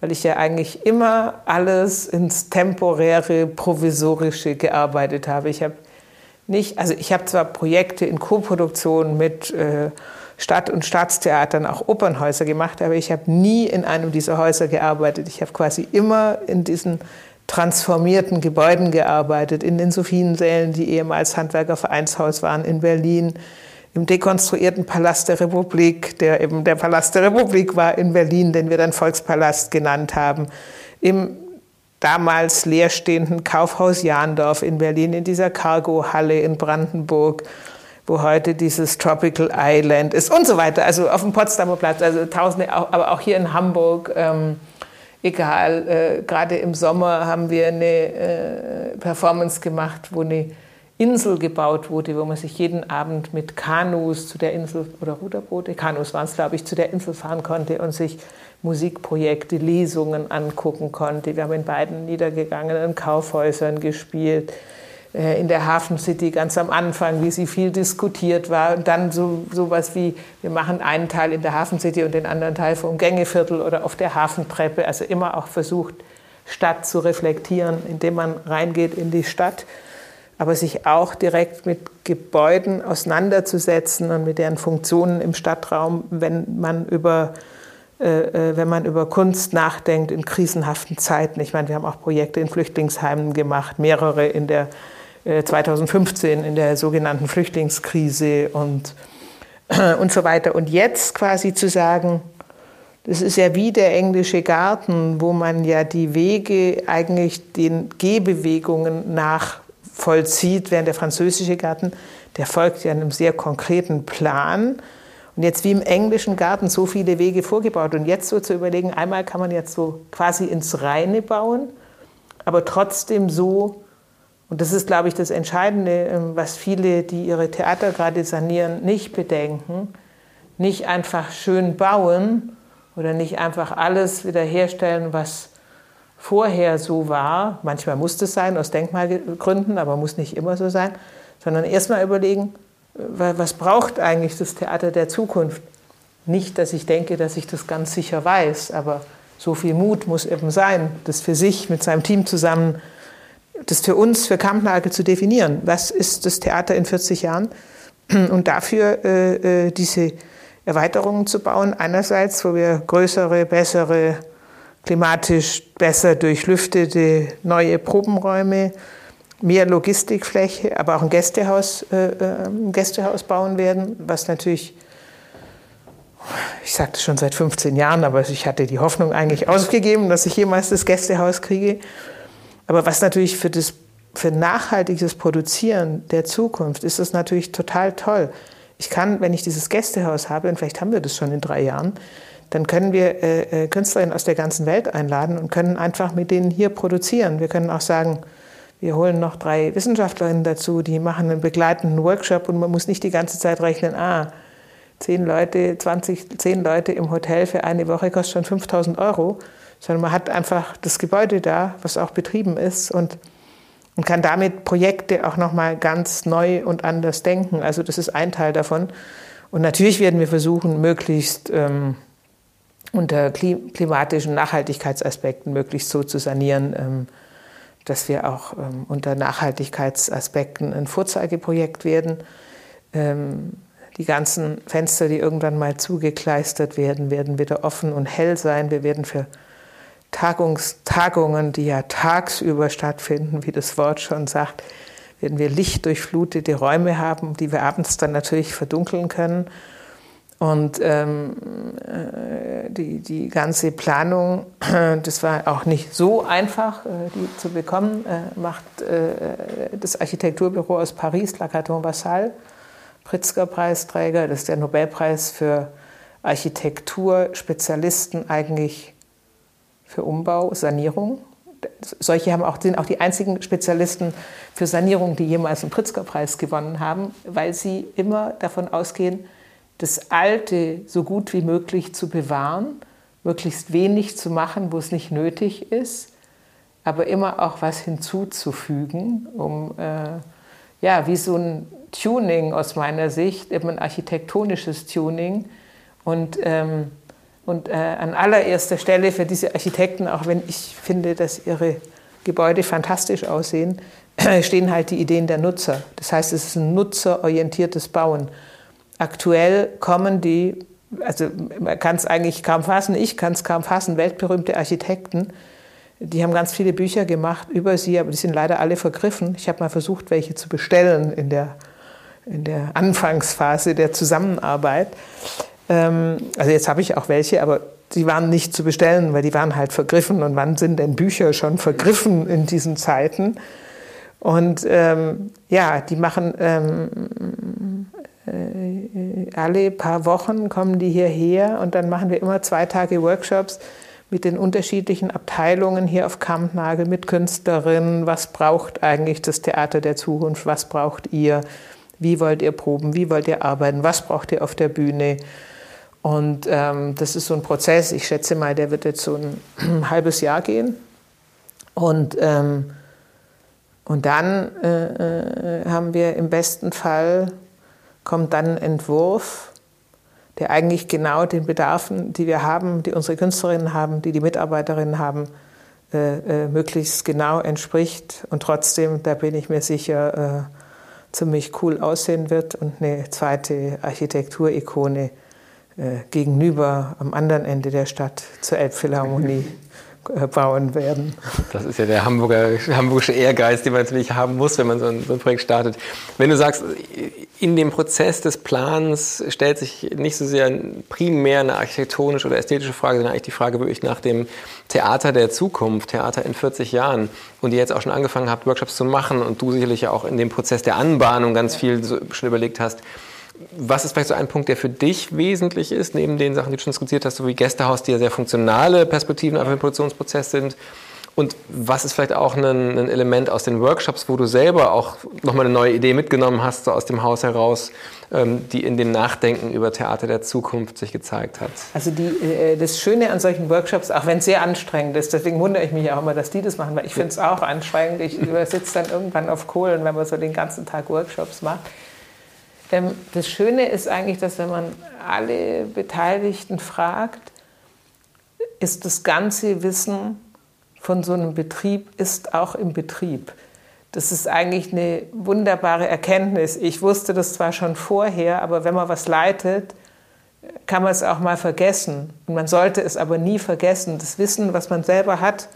weil ich ja eigentlich immer alles ins temporäre, provisorische gearbeitet habe. Ich habe nicht, also ich habe zwar Projekte in Koproduktion mit äh, Stadt- und Staatstheatern, auch Opernhäuser gemacht, aber ich habe nie in einem dieser Häuser gearbeitet. Ich habe quasi immer in diesen transformierten Gebäuden gearbeitet, in den Sophiensälen, die ehemals Handwerkervereinshaus waren in Berlin, im dekonstruierten Palast der Republik, der eben der Palast der Republik war in Berlin, den wir dann Volkspalast genannt haben, im damals leerstehenden Kaufhaus Jahndorf in Berlin, in dieser Cargo-Halle in Brandenburg, wo heute dieses Tropical Island ist und so weiter. Also auf dem Potsdamer Platz, also Tausende, aber auch hier in Hamburg. Ähm, egal, äh, gerade im Sommer haben wir eine äh, Performance gemacht, wo eine Insel gebaut wurde, wo man sich jeden Abend mit Kanus zu der Insel oder Ruderboote, Kanus waren es, glaube ich, zu der Insel fahren konnte und sich Musikprojekte, Lesungen angucken konnte. Wir haben in beiden niedergegangenen Kaufhäusern gespielt, äh, in der Hafen City ganz am Anfang, wie sie viel diskutiert war. Und dann so sowas wie, wir machen einen Teil in der Hafen City und den anderen Teil vom Gängeviertel oder auf der Hafentreppe. Also immer auch versucht, Stadt zu reflektieren, indem man reingeht in die Stadt aber sich auch direkt mit Gebäuden auseinanderzusetzen und mit deren Funktionen im Stadtraum, wenn man über äh, äh, wenn man über Kunst nachdenkt in krisenhaften Zeiten. Ich meine, wir haben auch Projekte in Flüchtlingsheimen gemacht, mehrere in der 2015 äh, in der sogenannten Flüchtlingskrise und, und so weiter. Und jetzt quasi zu sagen, das ist ja wie der englische Garten, wo man ja die Wege eigentlich den Gehbewegungen nach vollzieht, während der französische Garten, der folgt ja einem sehr konkreten Plan. Und jetzt wie im englischen Garten so viele Wege vorgebaut. Und jetzt so zu überlegen, einmal kann man jetzt so quasi ins Reine bauen, aber trotzdem so, und das ist, glaube ich, das Entscheidende, ähm, was viele, die ihre Theater gerade sanieren, nicht bedenken, nicht einfach schön bauen oder nicht einfach alles wiederherstellen, was vorher so war, manchmal muss es sein aus Denkmalgründen, aber muss nicht immer so sein, sondern erstmal überlegen, was braucht eigentlich das Theater der Zukunft? Nicht, dass ich denke, dass ich das ganz sicher weiß, aber so viel Mut muss eben sein, das für sich mit seinem Team zusammen, das für uns, für Kampnagel zu definieren. Was ist das Theater in 40 Jahren? Und dafür äh, äh, diese Erweiterungen zu bauen. Einerseits, wo wir größere, bessere, klimatisch besser durchlüftete neue Probenräume, mehr Logistikfläche, aber auch ein Gästehaus, äh, äh ein Gästehaus bauen werden, was natürlich, ich sagte schon seit 15 Jahren, aber ich hatte die Hoffnung eigentlich ausgegeben, dass ich jemals das Gästehaus kriege. Aber was natürlich für das für nachhaltiges Produzieren der Zukunft ist das natürlich total toll. Ich kann, wenn ich dieses Gästehaus habe, und vielleicht haben wir das schon in drei Jahren, dann können wir äh, äh, Künstlerinnen aus der ganzen Welt einladen und können einfach mit denen hier produzieren. Wir können auch sagen, wir holen noch drei Wissenschaftlerinnen dazu, die machen einen begleitenden Workshop und man muss nicht die ganze Zeit rechnen, ah, zehn Leute, 20, zehn Leute im Hotel für eine Woche kostet schon 5000 Euro, sondern man hat einfach das Gebäude da, was auch betrieben ist und, und kann damit Projekte auch nochmal ganz neu und anders denken. Also das ist ein Teil davon. Und natürlich werden wir versuchen, möglichst ähm, unter klimatischen Nachhaltigkeitsaspekten möglichst so zu sanieren, ähm, dass wir auch ähm, unter Nachhaltigkeitsaspekten ein Vorzeigeprojekt werden. Ähm, die ganzen Fenster, die irgendwann mal zugekleistert werden, werden wieder offen und hell sein. Wir werden für Tagungs Tagungen, die ja tagsüber stattfinden, wie das Wort schon sagt, werden wir lichtdurchflutete Räume haben, die wir abends dann natürlich verdunkeln können. Und ähm, äh, die, die ganze Planung, das war auch nicht so einfach, äh, die zu bekommen, äh, macht das Architekturbüro aus Paris, Lacaton Vassal, Pritzker-Preisträger, das ist der Nobelpreis für Architekturspezialisten eigentlich für Umbau, Sanierung. Solche haben auch, sind auch die einzigen Spezialisten für Sanierung, die jemals einen Pritzker-Preis gewonnen haben, weil sie immer davon ausgehen, das Alte so gut wie möglich zu bewahren, möglichst wenig zu machen, wo es nicht nötig ist, aber immer auch was hinzuzufügen, um äh, ja, wie so ein Tuning aus meiner Sicht, eben ein architektonisches Tuning. Und, ähm, und äh, an allererster Stelle für diese Architekten, auch wenn ich finde, dass ihre Gebäude fantastisch aussehen, stehen halt die Ideen der Nutzer. Das heißt, es ist ein nutzerorientiertes Bauen. Aktuell kommen die, also man kann es eigentlich kaum fassen, ich kann es kaum fassen, weltberühmte Architekten, die haben ganz viele Bücher gemacht über sie, aber die sind leider alle vergriffen. Ich habe mal versucht, welche zu bestellen in der, in der Anfangsphase der Zusammenarbeit. Ähm, also jetzt habe ich auch welche, aber die waren nicht zu bestellen, weil die waren halt vergriffen. Und wann sind denn Bücher schon vergriffen in diesen Zeiten? Und ähm, ja, die machen ähm, äh, alle paar Wochen kommen die hierher und dann machen wir immer zwei Tage Workshops mit den unterschiedlichen Abteilungen hier auf Kampnagel, mit Künstlerinnen. Was braucht eigentlich das Theater der Zukunft? Was braucht ihr? Wie wollt ihr proben? Wie wollt ihr arbeiten? Was braucht ihr auf der Bühne? Und ähm, das ist so ein Prozess. Ich schätze mal, der wird jetzt so ein halbes Jahr gehen. Und, ähm, und dann äh, äh haben wir im besten Fall kommt dann ein Entwurf, der eigentlich genau den Bedarfen, die wir haben, die unsere Künstlerinnen haben, die die Mitarbeiterinnen haben, äh, äh, möglichst genau entspricht. Und trotzdem, da bin ich mir sicher, äh, ziemlich cool aussehen wird und eine zweite Architekturikone äh, gegenüber am anderen Ende der Stadt zur Elbphilharmonie bauen werden. Das ist ja der Hamburger, hamburgische Ehrgeiz, den man natürlich haben muss, wenn man so ein, so ein, Projekt startet. Wenn du sagst, in dem Prozess des Plans stellt sich nicht so sehr primär eine architektonische oder ästhetische Frage, sondern eigentlich die Frage wirklich nach dem Theater der Zukunft, Theater in 40 Jahren. Und ihr jetzt auch schon angefangen habt, Workshops zu machen und du sicherlich ja auch in dem Prozess der Anbahnung ganz viel schon überlegt hast was ist vielleicht so ein Punkt, der für dich wesentlich ist, neben den Sachen, die du schon skizziert hast, so wie Gästehaus, die ja sehr funktionale Perspektiven auf den Produktionsprozess sind? Und was ist vielleicht auch ein, ein, Element aus den Workshops, wo du selber auch nochmal eine neue Idee mitgenommen hast, so aus dem Haus heraus, ähm, die in dem Nachdenken über Theater der Zukunft sich gezeigt hat? Also die, äh, das Schöne an solchen Workshops, auch wenn es sehr anstrengend ist, deswegen wundere ich mich auch immer, dass die das machen, weil ich finde es auch anstrengend. Ich sitze dann irgendwann auf Kohlen, wenn man so den ganzen Tag Workshops macht. Das Schöne ist eigentlich, dass wenn man alle Beteiligten fragt, ist das ganze Wissen von so einem Betrieb ist auch im Betrieb. Das ist eigentlich eine wunderbare Erkenntnis. Ich wusste das zwar schon vorher, aber wenn man was leitet, kann man es auch mal vergessen. Und man sollte es aber nie vergessen. Das Wissen, was man selber hat,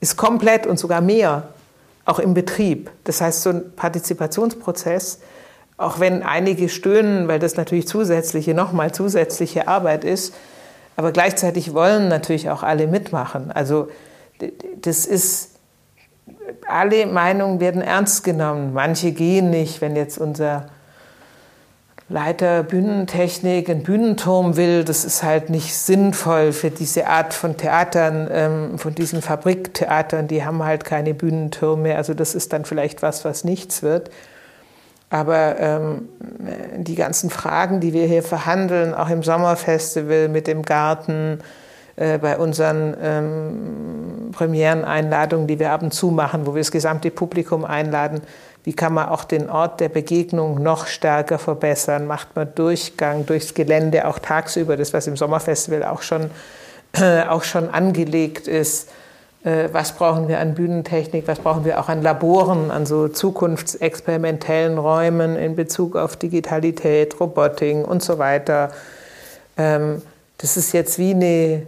ist komplett und sogar mehr, auch im Betrieb. Das heißt, so ein Partizipationsprozess, auch wenn einige stöhnen, weil das natürlich zusätzliche, nochmal zusätzliche Arbeit ist, aber gleichzeitig wollen natürlich auch alle mitmachen. Also das ist, alle Meinungen werden ernst genommen. Manche gehen nicht, wenn jetzt unser Leiter Bühnentechnik einen Bühnenturm will, das ist halt nicht sinnvoll für diese Art von Theatern, ähm, von diesen Fabriktheatern, die haben halt keine Bühnentürme, also das ist dann vielleicht was, was nichts wird. Aber ähm, die ganzen Fragen, die wir hier verhandeln, auch im Sommerfestival mit dem Garten, äh, bei unseren ähm, Premiereneinladungen, die wir ab und zu machen, wo wir das gesamte Publikum einladen, wie kann man auch den Ort der Begegnung noch stärker verbessern? Macht man Durchgang durchs Gelände auch tagsüber, das was im Sommerfestival auch schon, äh, auch schon angelegt ist? Äh, was brauchen wir an Bühnentechnik? Was brauchen wir auch an Laboren, an so zukunftsexperimentellen Räumen in Bezug auf Digitalität, Robotik und so weiter? Ähm, das ist jetzt wie eine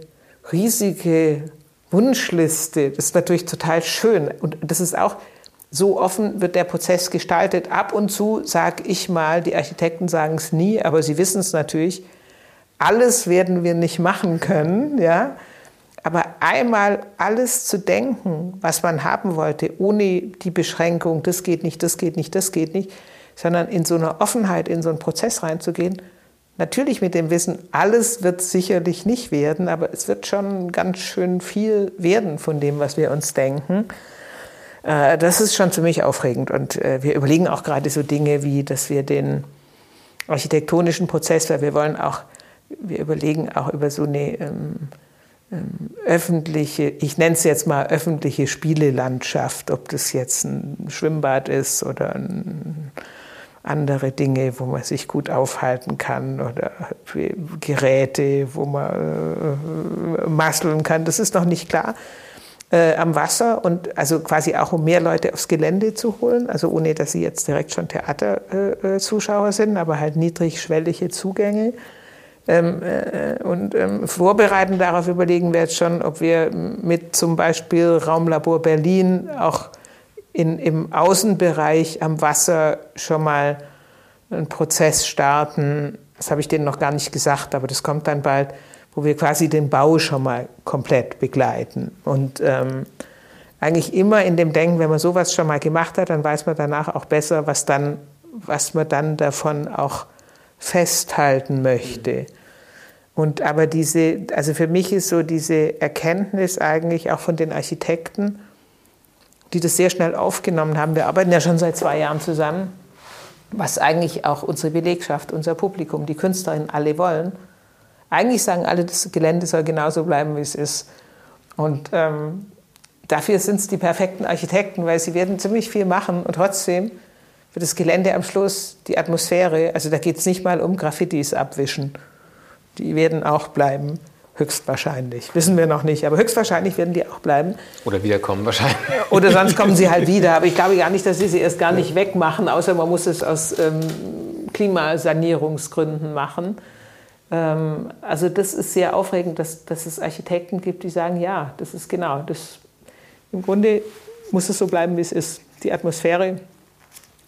riesige Wunschliste. Das ist natürlich total schön. Und das ist auch, so offen wird der Prozess gestaltet. Ab und zu sage ich mal, die Architekten sagen es nie, aber sie wissen es natürlich, alles werden wir nicht machen können, ja. Aber einmal alles zu denken, was man haben wollte, ohne die Beschränkung, das geht nicht, das geht nicht, das geht nicht, sondern in so einer Offenheit in so einen Prozess reinzugehen, natürlich mit dem Wissen, alles wird sicherlich nicht werden, aber es wird schon ganz schön viel werden von dem, was wir uns denken. Äh, das ist schon ziemlich aufregend. Und äh, wir überlegen auch gerade so Dinge wie, dass wir den architektonischen Prozess, weil wir wollen auch, wir überlegen auch über so eine ähm, öffentliche, ich nenne es jetzt mal öffentliche Spielelandschaft, ob das jetzt ein Schwimmbad ist oder andere Dinge, wo man sich gut aufhalten kann oder Geräte, wo man äh, masseln kann. Das ist noch nicht klar äh, am Wasser und also quasi auch um mehr Leute aufs Gelände zu holen, also ohne dass sie jetzt direkt schon Theaterzuschauer äh, sind, aber halt niedrigschwellige Zugänge. Ähm, äh, und ähm, vorbereitend darauf überlegen wir jetzt schon, ob wir mit zum Beispiel Raumlabor Berlin auch in, im Außenbereich am Wasser schon mal einen Prozess starten. Das habe ich denen noch gar nicht gesagt, aber das kommt dann bald wo wir quasi den Bau schon mal komplett begleiten. Und ähm, eigentlich immer in dem Denken, wenn man sowas schon mal gemacht hat, dann weiß man danach auch besser, was, dann, was man dann davon auch festhalten möchte. Und aber diese, also für mich ist so diese Erkenntnis eigentlich auch von den Architekten, die das sehr schnell aufgenommen haben. Wir arbeiten ja schon seit zwei Jahren zusammen, was eigentlich auch unsere Belegschaft, unser Publikum, die Künstlerinnen alle wollen eigentlich sagen alle, das Gelände soll genauso bleiben, wie es ist. Und ähm, dafür sind es die perfekten Architekten, weil sie werden ziemlich viel machen und trotzdem wird das Gelände am Schluss, die Atmosphäre, also da geht es nicht mal um Graffitis abwischen. Die werden auch bleiben. Höchstwahrscheinlich. Wissen wir noch nicht, aber höchstwahrscheinlich werden die auch bleiben. Oder wiederkommen wahrscheinlich. Oder sonst kommen sie halt wieder. Aber ich glaube gar nicht, dass sie sie erst gar nicht wegmachen, außer man muss es aus ähm, Klimasanierungsgründen machen. Ähm, also das ist sehr aufregend, dass, dass es Architekten gibt, die sagen, ja, das ist genau, das, im Grunde muss es so bleiben, wie es ist. Die Atmosphäre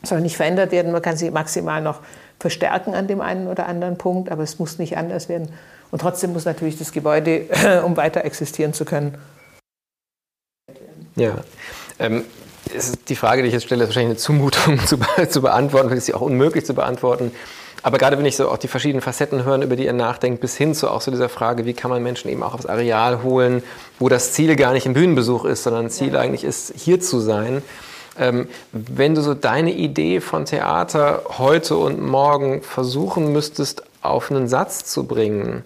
soll nicht verändert werden, man kann sie maximal noch verstärken an dem einen oder anderen Punkt, aber es muss nicht anders werden. Und trotzdem muss natürlich das Gebäude, um weiter existieren zu können. Ja, ähm, die Frage, die ich jetzt stelle, ist wahrscheinlich eine Zumutung zu, zu beantworten, ist sie auch unmöglich zu beantworten. Aber gerade wenn ich so auch die verschiedenen Facetten höre, über die ihr nachdenkt, bis hin zu auch so dieser Frage, wie kann man Menschen eben auch aufs Areal holen, wo das Ziel gar nicht ein Bühnenbesuch ist, sondern Ziel ja. eigentlich ist, hier zu sein. Ähm, wenn du so deine Idee von Theater heute und morgen versuchen müsstest, auf einen Satz zu bringen,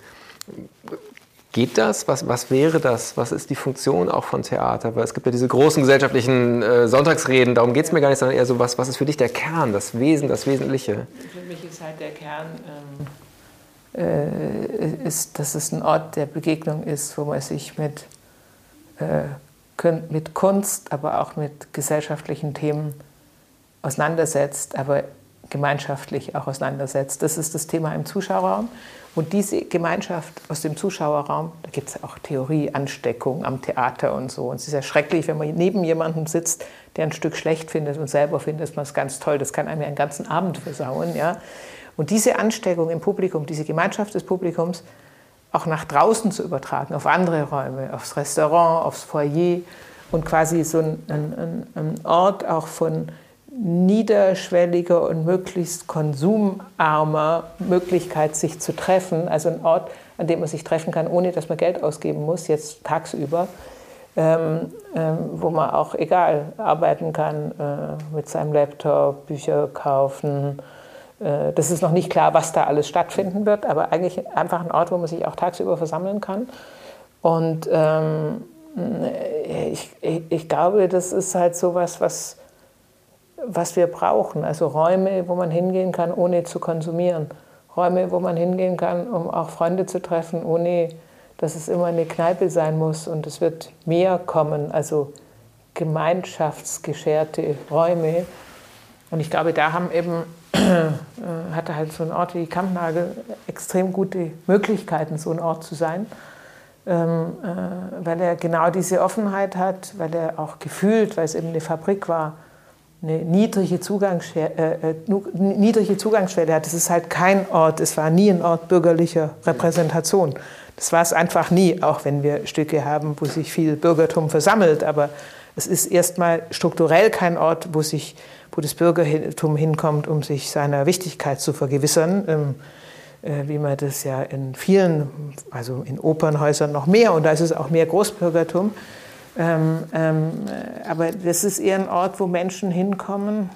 Geht das? Was, was wäre das? Was ist die Funktion auch von Theater? Weil es gibt ja diese großen gesellschaftlichen äh, Sonntagsreden, darum geht es mir gar nicht, sondern eher so, was, was ist für dich der Kern, das Wesen, das Wesentliche? Für mich ist halt der Kern, ähm, äh, ist, dass es ein Ort der Begegnung ist, wo man sich mit, äh, mit Kunst, aber auch mit gesellschaftlichen Themen auseinandersetzt, aber gemeinschaftlich auch auseinandersetzt. Das ist das Thema im Zuschauerraum. Und diese Gemeinschaft aus dem Zuschauerraum, da gibt es auch Theorie, Ansteckung am Theater und so. Und es ist ja schrecklich, wenn man neben jemandem sitzt, der ein Stück schlecht findet und selber findet man es ganz toll. Das kann einem ja einen ganzen Abend versauen. Ja? Und diese Ansteckung im Publikum, diese Gemeinschaft des Publikums, auch nach draußen zu übertragen, auf andere Räume, aufs Restaurant, aufs Foyer und quasi so ein, ein, ein Ort auch von niederschwelliger und möglichst konsumarmer Möglichkeit, sich zu treffen. Also ein Ort, an dem man sich treffen kann, ohne dass man Geld ausgeben muss, jetzt tagsüber. Ähm, ähm, wo man auch egal arbeiten kann äh, mit seinem Laptop, Bücher kaufen. Äh, das ist noch nicht klar, was da alles stattfinden wird, aber eigentlich einfach ein Ort, wo man sich auch tagsüber versammeln kann. Und ähm, ich, ich, ich, glaube, das ist halt so was, was was wir brauchen. Also Räume, wo man hingehen kann, ohne zu konsumieren. Räume, wo man hingehen kann, um auch Freunde zu treffen, ohne dass es immer eine Kneipe sein muss. Und es wird mehr kommen, also gemeinschaftsgescherte Räume. Und ich glaube, da haben eben, äh, hatte halt so ein Ort wie Kampnagel extrem gute Möglichkeiten, so ein Ort zu sein. Ähm, äh, weil er genau diese Offenheit hat, weil er auch gefühlt, weil es eben eine Fabrik war, eine niedrige, Zugangsschwelle, äh, äh niedrige Zugangsschwelle hat. Das ist halt kein Ort, es war nie ein Ort bürgerlicher Repräsentation. Das war es einfach nie, auch wenn wir Stücke haben, wo sich viel Bürgertum versammelt. Aber es ist erstmal strukturell kein Ort, wo, sich, wo das Bürgertum hinkommt, um sich seiner Wichtigkeit zu vergewissern. Ähm, äh, wie man das ja in vielen, also in Opernhäusern noch mehr, und da ist es auch mehr Großbürgertum, ähm, ähm, aber das ist eher ein Ort, wo Menschen hinkommen.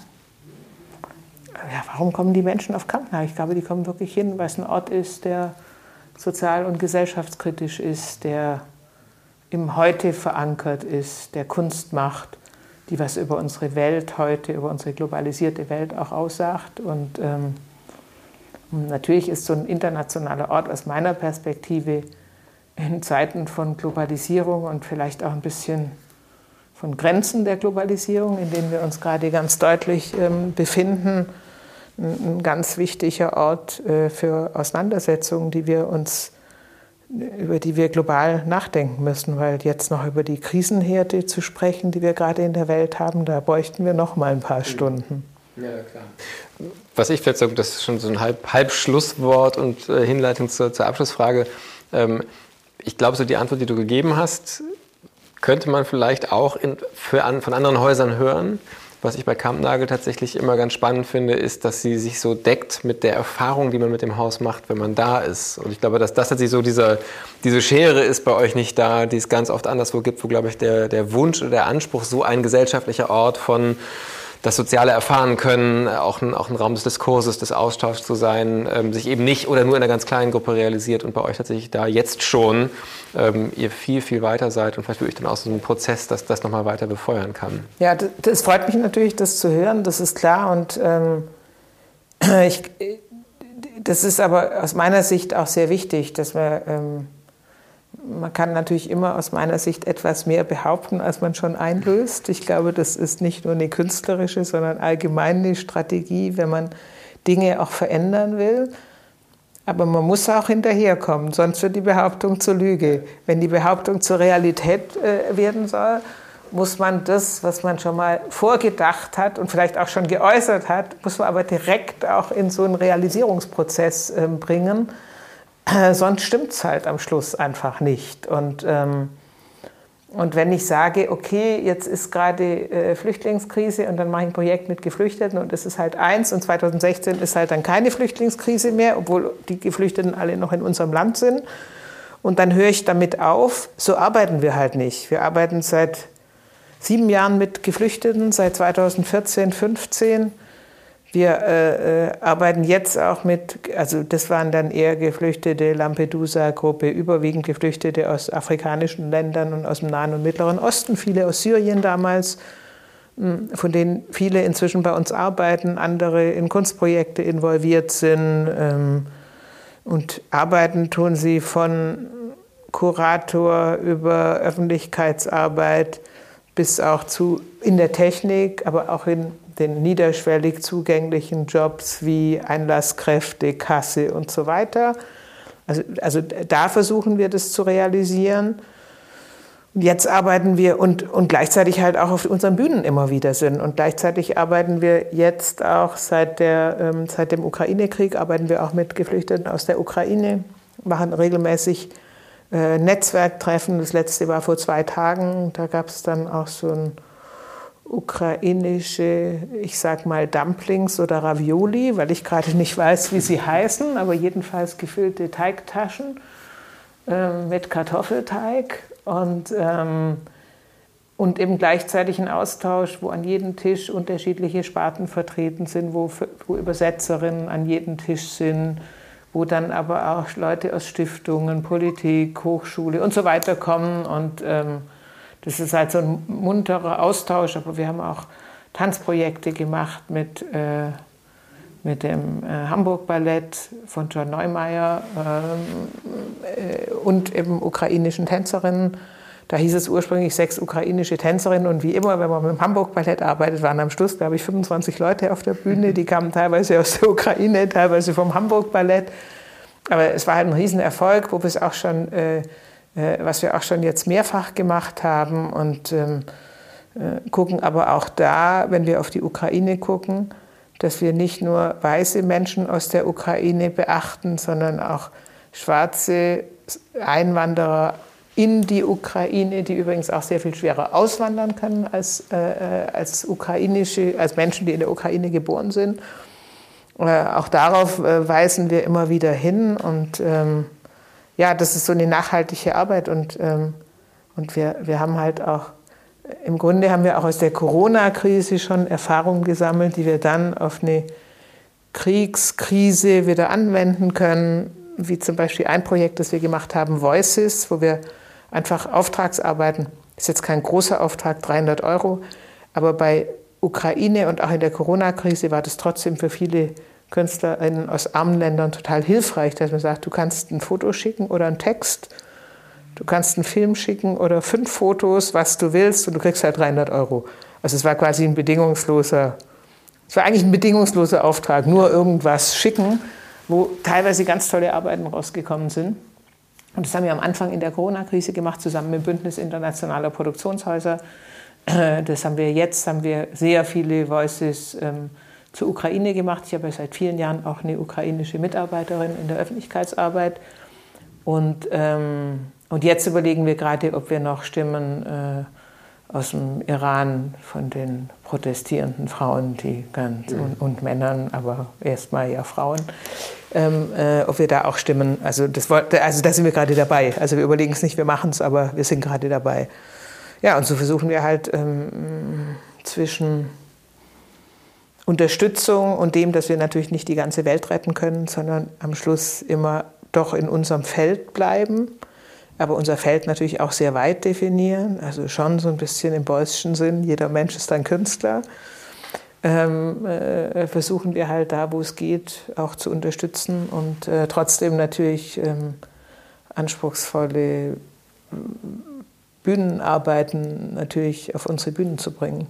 Ja, warum kommen die Menschen auf Kampnagel? Ich glaube, die kommen wirklich hin, weil es ein Ort ist, der sozial- und gesellschaftskritisch ist, der im Heute verankert ist, der Kunst macht, die was über unsere Welt heute, über unsere globalisierte Welt auch aussagt. Und ähm, natürlich ist so ein internationaler Ort aus meiner Perspektive in Zeiten von Globalisierung und vielleicht auch ein bisschen von Grenzen der Globalisierung, in denen wir uns gerade ganz deutlich ähm, befinden, ein, ein, ganz wichtiger Ort äh, für Auseinandersetzungen, die wir uns über die wir global nachdenken müssen, weil jetzt noch über die Krisenherde zu sprechen, die wir gerade in der Welt haben, da bräuchten wir noch mal ein paar Stunden. Ja, klar. Was ich vielleicht sage, das ist schon so ein Halb Halbschlusswort und äh, Hinleitung zur, zur Abschlussfrage. Ähm, ich glaube, so die Antwort, die du gegeben hast, könnte man vielleicht auch in, für an, von anderen Häusern hören. Was ich bei Kampnagel tatsächlich immer ganz spannend finde, ist, dass sie sich so deckt mit der Erfahrung, die man mit dem Haus macht, wenn man da ist. Und ich glaube, dass das tatsächlich so dieser, diese Schere ist bei euch nicht da, die es ganz oft anderswo gibt, wo, glaube ich, der, der Wunsch oder der Anspruch, so ein gesellschaftlicher Ort von das Soziale erfahren können, auch ein, auch ein Raum des Diskurses, des Austauschs zu sein, ähm, sich eben nicht oder nur in einer ganz kleinen Gruppe realisiert und bei euch tatsächlich da jetzt schon ähm, ihr viel, viel weiter seid und vielleicht wirklich dann auch so ein Prozess, dass das nochmal weiter befeuern kann. Ja, das, das, freut mich natürlich, das zu hören, das ist klar und ähm, ich, das ist aber aus meiner Sicht auch sehr wichtig, dass wir ähm, man kann natürlich immer aus meiner Sicht etwas mehr behaupten, als man schon einlöst. Ich glaube, das ist nicht nur eine künstlerische, sondern allgemein eine Strategie, wenn man Dinge auch verändern will. Aber man muss auch hinterherkommen, sonst wird die Behauptung zur Lüge. Wenn die Behauptung zur Realität äh, werden soll, muss man das, was man schon mal vorgedacht hat und vielleicht auch schon geäußert hat, muss man aber direkt auch in so einen Realisierungsprozess äh, bringen. Sonst stimmt es halt am Schluss einfach nicht. Und, ähm, und wenn ich sage, okay, jetzt ist gerade äh, Flüchtlingskrise und dann mache ich ein Projekt mit Geflüchteten und es ist halt eins und 2016 ist halt dann keine Flüchtlingskrise mehr, obwohl die Geflüchteten alle noch in unserem Land sind. Und dann höre ich damit auf. So arbeiten wir halt nicht. Wir arbeiten seit sieben Jahren mit Geflüchteten, seit 2014, 15 wir äh, äh, arbeiten jetzt auch mit, also das waren dann eher Geflüchtete, Lampedusa-Gruppe, überwiegend Geflüchtete aus afrikanischen Ländern und aus dem Nahen und Mittleren Osten, viele aus Syrien damals, hm, von denen viele inzwischen bei uns arbeiten, andere in Kunstprojekte involviert sind. Ähm, und arbeiten tun sie von Kurator über Öffentlichkeitsarbeit bis auch zu in der Technik, aber auch in den niederschwellig zugänglichen Jobs wie Einlasskräfte, Kasse und so weiter. Also, also da versuchen wir das zu realisieren. Jetzt arbeiten wir und, und gleichzeitig halt auch auf unseren Bühnen immer wieder sind. Und gleichzeitig arbeiten wir jetzt auch seit, der, ähm, seit dem Ukraine-Krieg, arbeiten wir auch mit Geflüchteten aus der Ukraine, machen regelmäßig äh, Netzwerktreffen. Das letzte war vor zwei Tagen. Da gab es dann auch so ein ukrainische, ich sag mal Dumplings oder Ravioli, weil ich gerade nicht weiß, wie sie heißen, aber jedenfalls gefüllte Teigtaschen äh, mit Kartoffelteig und, ähm, und eben gleichzeitig ein Austausch, wo an jedem Tisch unterschiedliche Sparten vertreten sind, wo, wo Übersetzerinnen an jedem Tisch sind, wo dann aber auch Leute aus Stiftungen, Politik, Hochschule und so weiter kommen. Und ähm, das ist halt so ein munterer Austausch, aber wir haben auch Tanzprojekte gemacht mit, äh, mit dem äh, Hamburg Ballett von John Neumeier äh, und eben ukrainischen Tänzerinnen. Da hieß es ursprünglich sechs ukrainische Tänzerinnen und wie immer, wenn man mit dem Hamburg Ballett arbeitet, waren am Schluss, glaube ich, 25 Leute auf der Bühne. Die kamen teilweise aus der Ukraine, teilweise vom Hamburg Ballett. Aber es war halt ein Riesenerfolg, wo wir es auch schon, äh, was wir auch schon jetzt mehrfach gemacht haben und ähm, äh, gucken aber auch da, wenn wir auf die Ukraine gucken, dass wir nicht nur weiße Menschen aus der Ukraine beachten, sondern auch schwarze Einwanderer in die Ukraine, die übrigens auch sehr viel schwerer auswandern können als, äh, äh, als, ukrainische, als Menschen, die in der Ukraine geboren sind. Äh, auch darauf äh, weisen wir immer wieder hin. Und ähm, ja, das ist so eine nachhaltige Arbeit. Und, ähm, und wir, wir haben halt auch, im Grunde haben wir auch aus der Corona-Krise schon Erfahrungen gesammelt, die wir dann auf eine Kriegskrise wieder anwenden können, wie zum Beispiel ein Projekt, das wir gemacht haben, Voices, wo wir einfach Auftragsarbeiten, ist jetzt kein großer Auftrag, 300 Euro, aber bei Ukraine und auch in der Corona-Krise war das trotzdem für viele KünstlerInnen aus armen Ländern total hilfreich, dass man sagt, du kannst ein Foto schicken oder einen Text, du kannst einen Film schicken oder fünf Fotos, was du willst und du kriegst halt 300 Euro. Also es war quasi ein bedingungsloser, es war eigentlich ein bedingungsloser Auftrag, nur irgendwas schicken, wo teilweise ganz tolle Arbeiten rausgekommen sind. Und das haben wir am Anfang in der Corona-Krise gemacht, zusammen mit Bündnis internationaler Produktionshäuser. Das haben wir jetzt, haben wir sehr viele Voices ähm, zur Ukraine gemacht. Ich habe seit vielen Jahren auch eine ukrainische Mitarbeiterin in der Öffentlichkeitsarbeit. Und, ähm, und jetzt überlegen wir gerade, ob wir noch Stimmen äh, aus dem Iran von den protestierenden Frauen, die ganz, mhm. und, und, Männern, aber erstmal ja Frauen, ähm, äh, ob wir da auch stimmen. Also, das, also da sind wir gerade dabei. Also wir überlegen es nicht, wir machen es, aber wir sind gerade dabei. Ja, und so versuchen wir halt ähm, zwischen Unterstützung und dem, dass wir natürlich nicht die ganze Welt retten können, sondern am Schluss immer doch in unserem Feld bleiben, aber unser Feld natürlich auch sehr weit definieren, also schon so ein bisschen im Beusschen Sinn, jeder Mensch ist ein Künstler ähm, äh, versuchen wir halt da, wo es geht, auch zu unterstützen und äh, trotzdem natürlich ähm, anspruchsvolle Bühnenarbeiten natürlich auf unsere Bühnen zu bringen.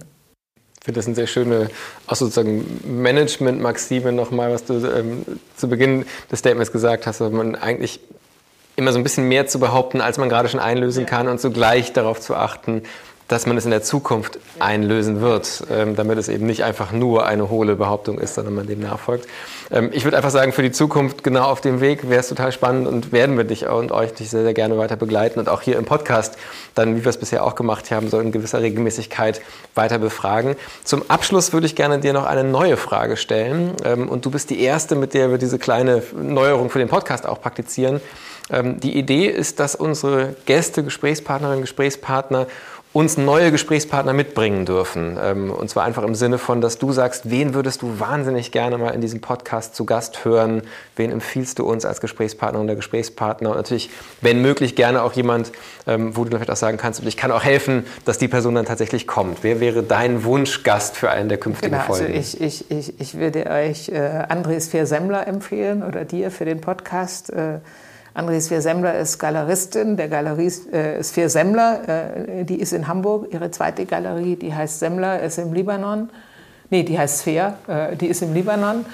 Ich finde das eine sehr schöne, auch sozusagen Management-Maxime nochmal, was du ähm, zu Beginn des Statements gesagt hast, dass man eigentlich immer so ein bisschen mehr zu behaupten, als man gerade schon einlösen kann und zugleich darauf zu achten, dass man es in der Zukunft einlösen wird, ähm, damit es eben nicht einfach nur eine hohle Behauptung ist, sondern man dem nachfolgt. Ähm, ich würde einfach sagen, für die Zukunft genau auf dem Weg wäre es total spannend und werden wir dich und euch dich sehr, sehr gerne weiter begleiten und auch hier im Podcast dann, wie wir es bisher auch gemacht haben, so in gewisser Regelmäßigkeit weiter befragen. Zum Abschluss würde ich gerne dir noch eine neue Frage stellen ähm, und du bist die Erste, mit der wir diese kleine Neuerung für den Podcast auch praktizieren. Ähm, die Idee ist, dass unsere Gäste, Gesprächspartnerinnen, Gesprächspartner uns neue Gesprächspartner mitbringen dürfen. Ähm, und zwar einfach im Sinne von, dass du sagst, wen würdest du wahnsinnig gerne mal in diesem Podcast zu Gast hören? Wen empfiehlst du uns als Gesprächspartner oder Gesprächspartner? Und natürlich, wenn möglich, gerne auch jemand, ähm, wo du vielleicht auch sagen kannst, und ich kann auch helfen, dass die Person dann tatsächlich kommt. Wer wäre dein Wunschgast für einen der künftigen genau, also Folgen? Also ich, ich, ich, ich würde euch äh, Andres Fehr-Semmler empfehlen oder dir für den Podcast. Äh, André Svier-Semmler ist Galeristin der Galerie äh, Svier Semmler. Äh, die ist in Hamburg. Ihre zweite Galerie, die heißt Semmler, ist im Libanon. Nee, die heißt Sphäre, äh, die ist im Libanon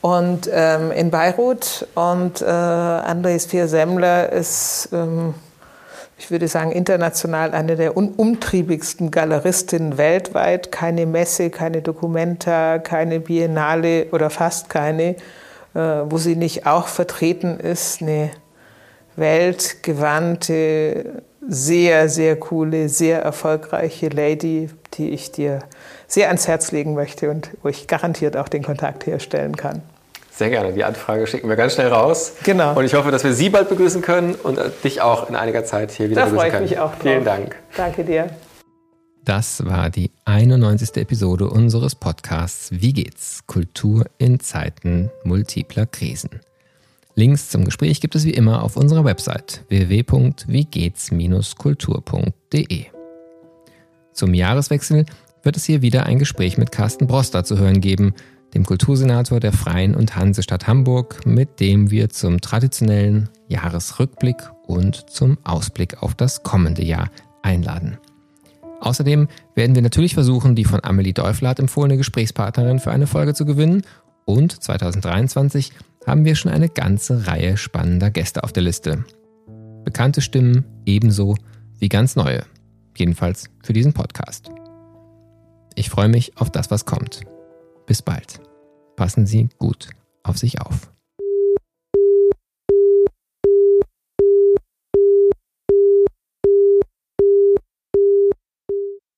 und ähm, in Beirut. Und äh, André Sphäre Semmler ist, ähm, ich würde sagen, international eine der umtriebigsten Galeristinnen weltweit. Keine Messe, keine Documenta, keine Biennale oder fast keine, äh, wo sie nicht auch vertreten ist. Eine weltgewandte, sehr, sehr coole, sehr erfolgreiche Lady, die ich dir sehr ans Herz legen möchte und wo ich garantiert auch den Kontakt herstellen kann. Sehr gerne. Die Anfrage schicken wir ganz schnell raus. Genau. Und ich hoffe, dass wir Sie bald begrüßen können und dich auch in einiger Zeit hier wieder da begrüßen können. Da freue ich mich auch drauf. Vielen Dank. Danke dir. Das war die 91. Episode unseres Podcasts Wie geht's? Kultur in Zeiten multipler Krisen. Links zum Gespräch gibt es wie immer auf unserer Website www.wiegehts-kultur.de. Zum Jahreswechsel wird es hier wieder ein Gespräch mit Carsten Broster zu hören geben, dem Kultursenator der Freien und Hansestadt Hamburg, mit dem wir zum traditionellen Jahresrückblick und zum Ausblick auf das kommende Jahr einladen. Außerdem werden wir natürlich versuchen, die von Amelie Deuflat empfohlene Gesprächspartnerin für eine Folge zu gewinnen und 2023 haben wir schon eine ganze Reihe spannender Gäste auf der Liste. Bekannte Stimmen ebenso wie ganz neue, jedenfalls für diesen Podcast. Ich freue mich auf das, was kommt. Bis bald. Passen Sie gut auf sich auf.